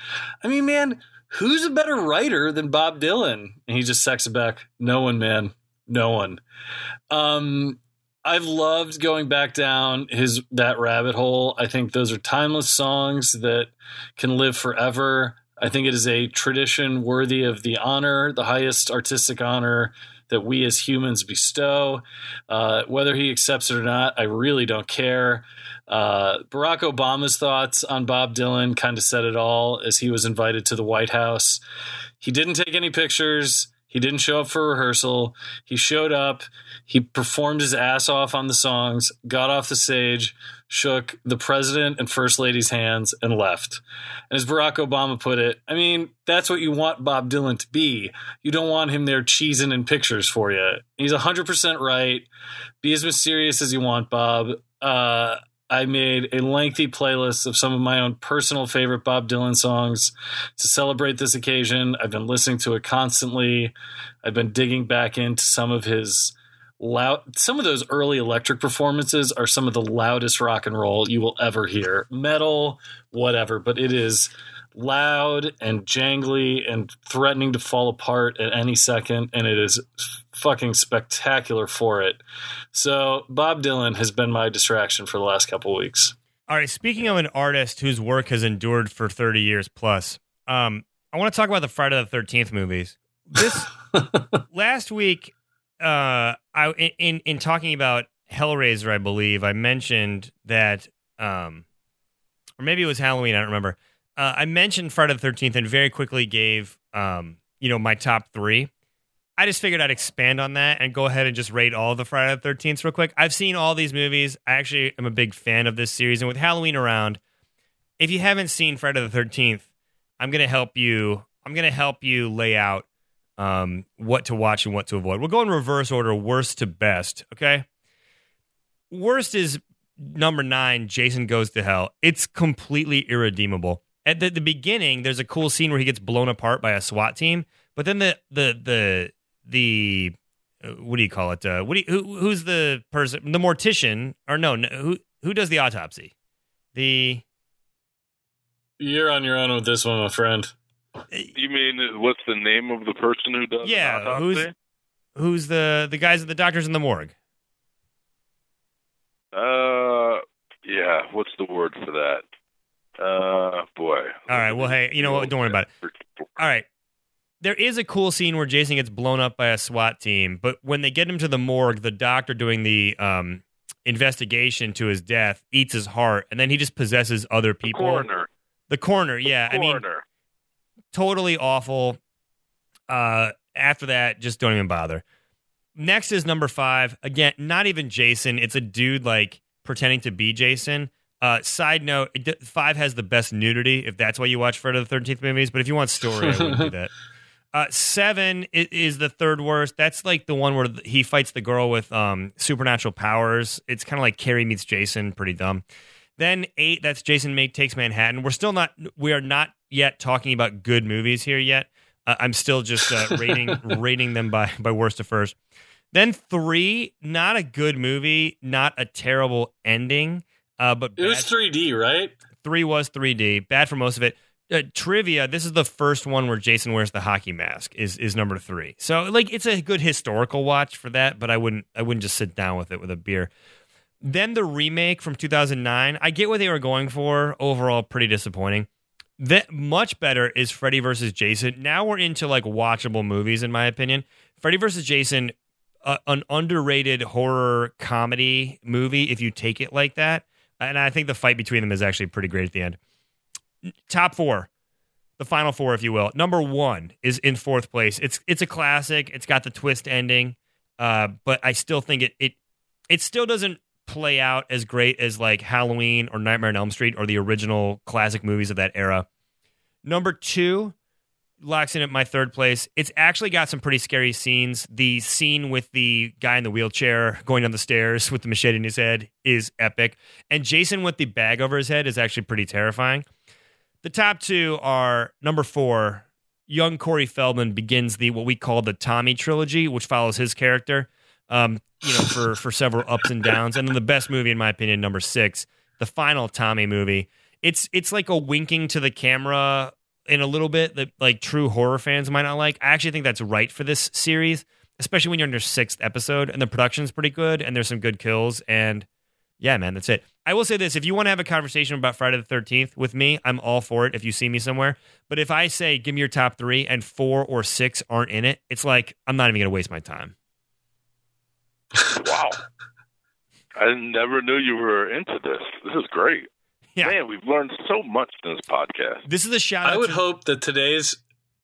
I mean, man, who's a better writer than Bob Dylan? And he just texted back, no one, man, no one. Um, I've loved going back down his that rabbit hole. I think those are timeless songs that can live forever. I think it is a tradition worthy of the honor, the highest artistic honor that we as humans bestow. Uh, whether he accepts it or not, I really don't care. Uh, Barack Obama's thoughts on Bob Dylan kind of said it all as he was invited to the White House. He didn't take any pictures. He didn't show up for rehearsal. He showed up. He performed his ass off on the songs, got off the stage, shook the president and first lady's hands, and left. And as Barack Obama put it, I mean, that's what you want Bob Dylan to be. You don't want him there cheesing in pictures for you. He's 100% right. Be as mysterious as you want, Bob. Uh, I made a lengthy playlist of some of my own personal favorite Bob Dylan songs to celebrate this occasion. I've been listening to it constantly. I've been digging back into some of his loud some of those early electric performances are some of the loudest rock and roll you will ever hear. Metal, whatever, but it is loud and jangly and threatening to fall apart at any second and it is fucking spectacular for it. So Bob Dylan has been my distraction for the last couple weeks. All right, speaking of an artist whose work has endured for 30 years plus, um, I want to talk about the Friday the 13th movies. This last week, uh, I in in talking about Hellraiser, I believe I mentioned that, um, or maybe it was Halloween. I don't remember. Uh, I mentioned Friday the 13th and very quickly gave, um, you know, my top three. I just figured I'd expand on that and go ahead and just rate all the Friday the 13th real quick. I've seen all these movies. I actually am a big fan of this series. And with Halloween around, if you haven't seen Friday the 13th, I'm to help you. I'm to help you lay out um, what to watch and what to avoid. We'll go in reverse order, worst to best. Okay. Worst is number nine, Jason Goes to Hell. It's completely irredeemable. At the, the beginning, there's a cool scene where he gets blown apart by a SWAT team, but then the the the the uh, what do you call it? Uh, what do you, who, who's the person? The mortician or no, no? Who who does the autopsy? The You're on your own with this one, my friend. You mean what's the name of the person who does? yeah, an autopsy? who's who's the the guys at the doctors in the morgue? Uh, yeah. What's the word for that? Uh, boy. All right. Well, hey, you know what? Don't worry about it. All right. There is a cool scene where Jason gets blown up by a SWAT team, but when they get him to the morgue, the doctor doing the um, investigation to his death eats his heart, and then he just possesses other people. Coroner. The coroner, yeah. I mean, Coroner. totally awful. Uh, after that, just don't even bother. Next is number five. Again, not even Jason. It's a dude like pretending to be Jason. Uh, side note: Five has the best nudity. If that's why you watch Friday the Thirteenth movies, but if you want story, I wouldn't do that. Uh, seven i- is the third worst. That's like the one where he fights the girl with um, supernatural powers. It's kind of like Carrie meets Jason. Pretty dumb. Then eight, that's Jason Make Takes Manhattan. We're still not, we are not yet talking about good movies here yet. Uh, I'm still just uh, rating rating them by by worst to first. Then three, not a good movie, not a terrible ending, uh, but It was 3D, right? three was 3D. Bad for most of it. Uh, trivia: This is the first one where Jason wears the hockey mask. Is is number three. So like it's a good historical watch for that. But I wouldn't I wouldn't just sit down with it with a beer. Then the remake from 2009. I get what they were going for. Overall, pretty disappointing. That much better is Freddy versus Jason. Now we're into like watchable movies, in my opinion. Freddy versus Jason, uh, an underrated horror comedy movie. If you take it like that, and I think the fight between them is actually pretty great at the end. Top four, the final four, if you will. Number one is in fourth place. It's it's a classic. It's got the twist ending, uh, but I still think it it it still doesn't play out as great as like Halloween or Nightmare on Elm Street or the original classic movies of that era. Number two locks in at my third place. It's actually got some pretty scary scenes. The scene with the guy in the wheelchair going down the stairs with the machete in his head is epic. And Jason with the bag over his head is actually pretty terrifying. The top two are number four, young Corey Feldman begins the what we call the Tommy trilogy, which follows his character. Um, you know, for for several ups and downs. And then the best movie, in my opinion, number six, the final Tommy movie. It's it's like a winking to the camera in a little bit that like true horror fans might not like. I actually think that's right for this series, especially when you're in your sixth episode and the production's pretty good and there's some good kills. And yeah, man, that's it. I will say this if you want to have a conversation about Friday the 13th with me, I'm all for it if you see me somewhere. But if I say, give me your top three and four or six aren't in it, it's like, I'm not even going to waste my time. Wow. I never knew you were into this. This is great. Yeah. Man, we've learned so much in this podcast. This is a shout out. I would to- hope that today's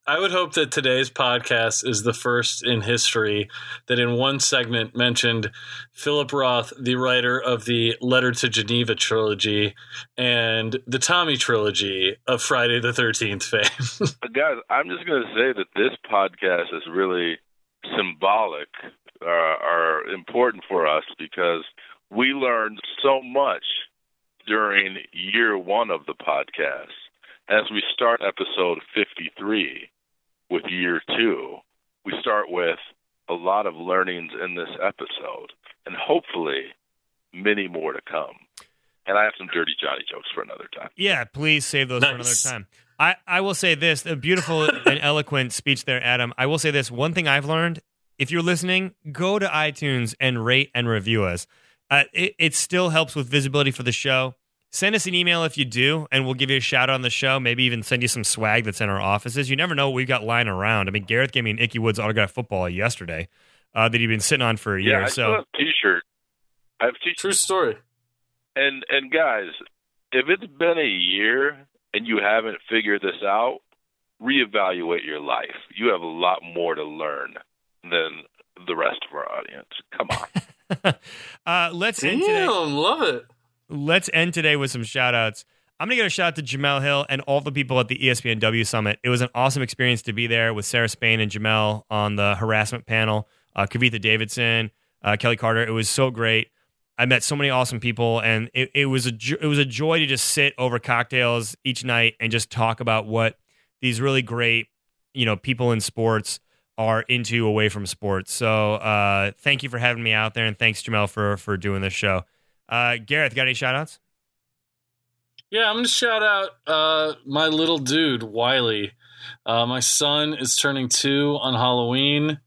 I would hope that today's podcast is the first in history that in one segment mentioned Philip Roth, the writer of the Letter to Geneva trilogy and the Tommy trilogy of Friday the 13th fame. Guys, I'm just going to say that this podcast is really symbolic uh, or important for us because we learned so much during year one of the podcast. As we start episode 53 with year two, we start with a lot of learnings in this episode and hopefully many more to come. And I have some dirty Johnny jokes for another time. Yeah, please save those for another time. I, I will say this a beautiful and eloquent speech there, Adam. I will say this one thing I've learned if you're listening, go to iTunes and rate and review us. Uh, it, it still helps with visibility for the show. Send us an email if you do, and we'll give you a shout out on the show. Maybe even send you some swag that's in our offices. You never know what we've got lying around. I mean, Gareth gave me an Ickey Woods autograph football yesterday uh, that he'd been sitting on for a year. yeah, I still so have a t-shirt. I have t-shirt. True story. And and guys, if it's been a year and you haven't figured this out, reevaluate your life. You have a lot more to learn than the rest of our audience. Come on. uh, let's end today. Love it. let's end today with some shout outs. I'm going to give a shout out to Jemele Hill and all the people at the ESPNW Summit. It was an awesome experience to be there with Sarah Spain and Jamel on the harassment panel, uh, Kavitha Davidson, uh, Kelly Carter. It was so great. I met so many awesome people, and it, it was a jo- it was a joy to just sit over cocktails each night and just talk about what these really great you know people in sports are into away from sports. So uh, thank you for having me out there, and thanks Jemele for for doing this show. Uh, Gareth, got any shout outs? Yeah, I'm to shout out uh, my little dude, Wiley. Uh, my son is turning two on Halloween.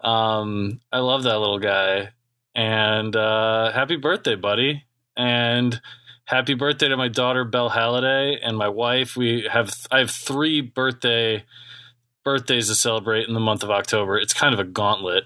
Um, I love that little guy. And uh, happy birthday, buddy. And happy birthday to my daughter, Belle Halliday, and my wife. We have I have three birthday birthdays to celebrate in the month of October. It's kind of a gauntlet,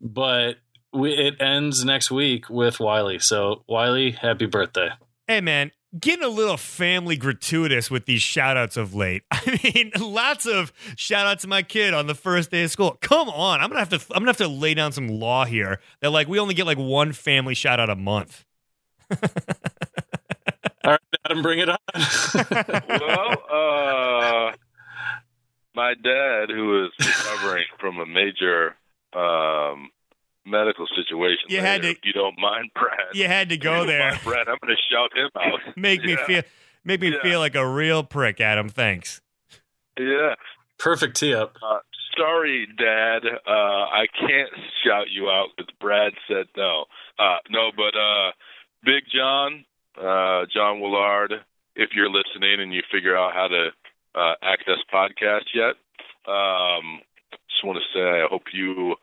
but we, it ends next week with Wiley. So, Wiley, happy birthday. Hey man, getting a little family gratuitous with these shout outs of late. I mean, lots of shout out to my kid on the first day of school. Come on. I'm gonna have to I'm gonna have to lay down some law here that like we only get like one family shout out a month. All right, Adam, bring it on. well, uh, my dad, who is recovering from a major um, medical situation, You had to- if you don't mind, Brad. You had to go there. mind, Brad. I'm going to shout him out. Make me feel make me Yeah. feel like a real prick, Adam. Thanks. Yeah. Perfect tee up. Uh, sorry, Dad. Uh, I can't shout you out because Brad said no. Uh, no, but uh, Big John, uh, John Willard, if you're listening and you figure out how to uh, access podcast yet, um, just want to say I hope you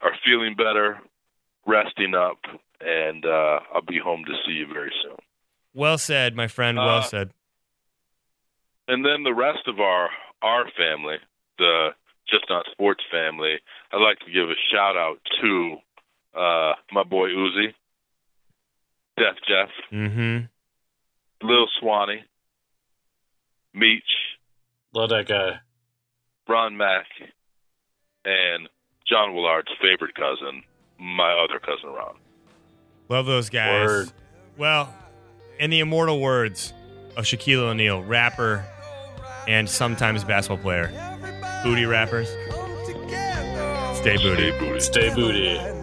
are feeling better, resting up, and uh, I'll be home to see you very soon. Well said, my friend. Well Uh, said. and then the rest of our our family, the just not sports family, I'd like to give a shout out to uh, my boy Uzi, Def Jeff, Mm-hmm. Lil Swanee, Meech, Love that guy. Ron Mack, and John Willard's favorite cousin, my other cousin Ron. Love those guys. Word. Well, in the immortal words of Shaquille O'Neal, rapper and sometimes basketball player, booty rappers, stay booty. Stay booty. Stay booty.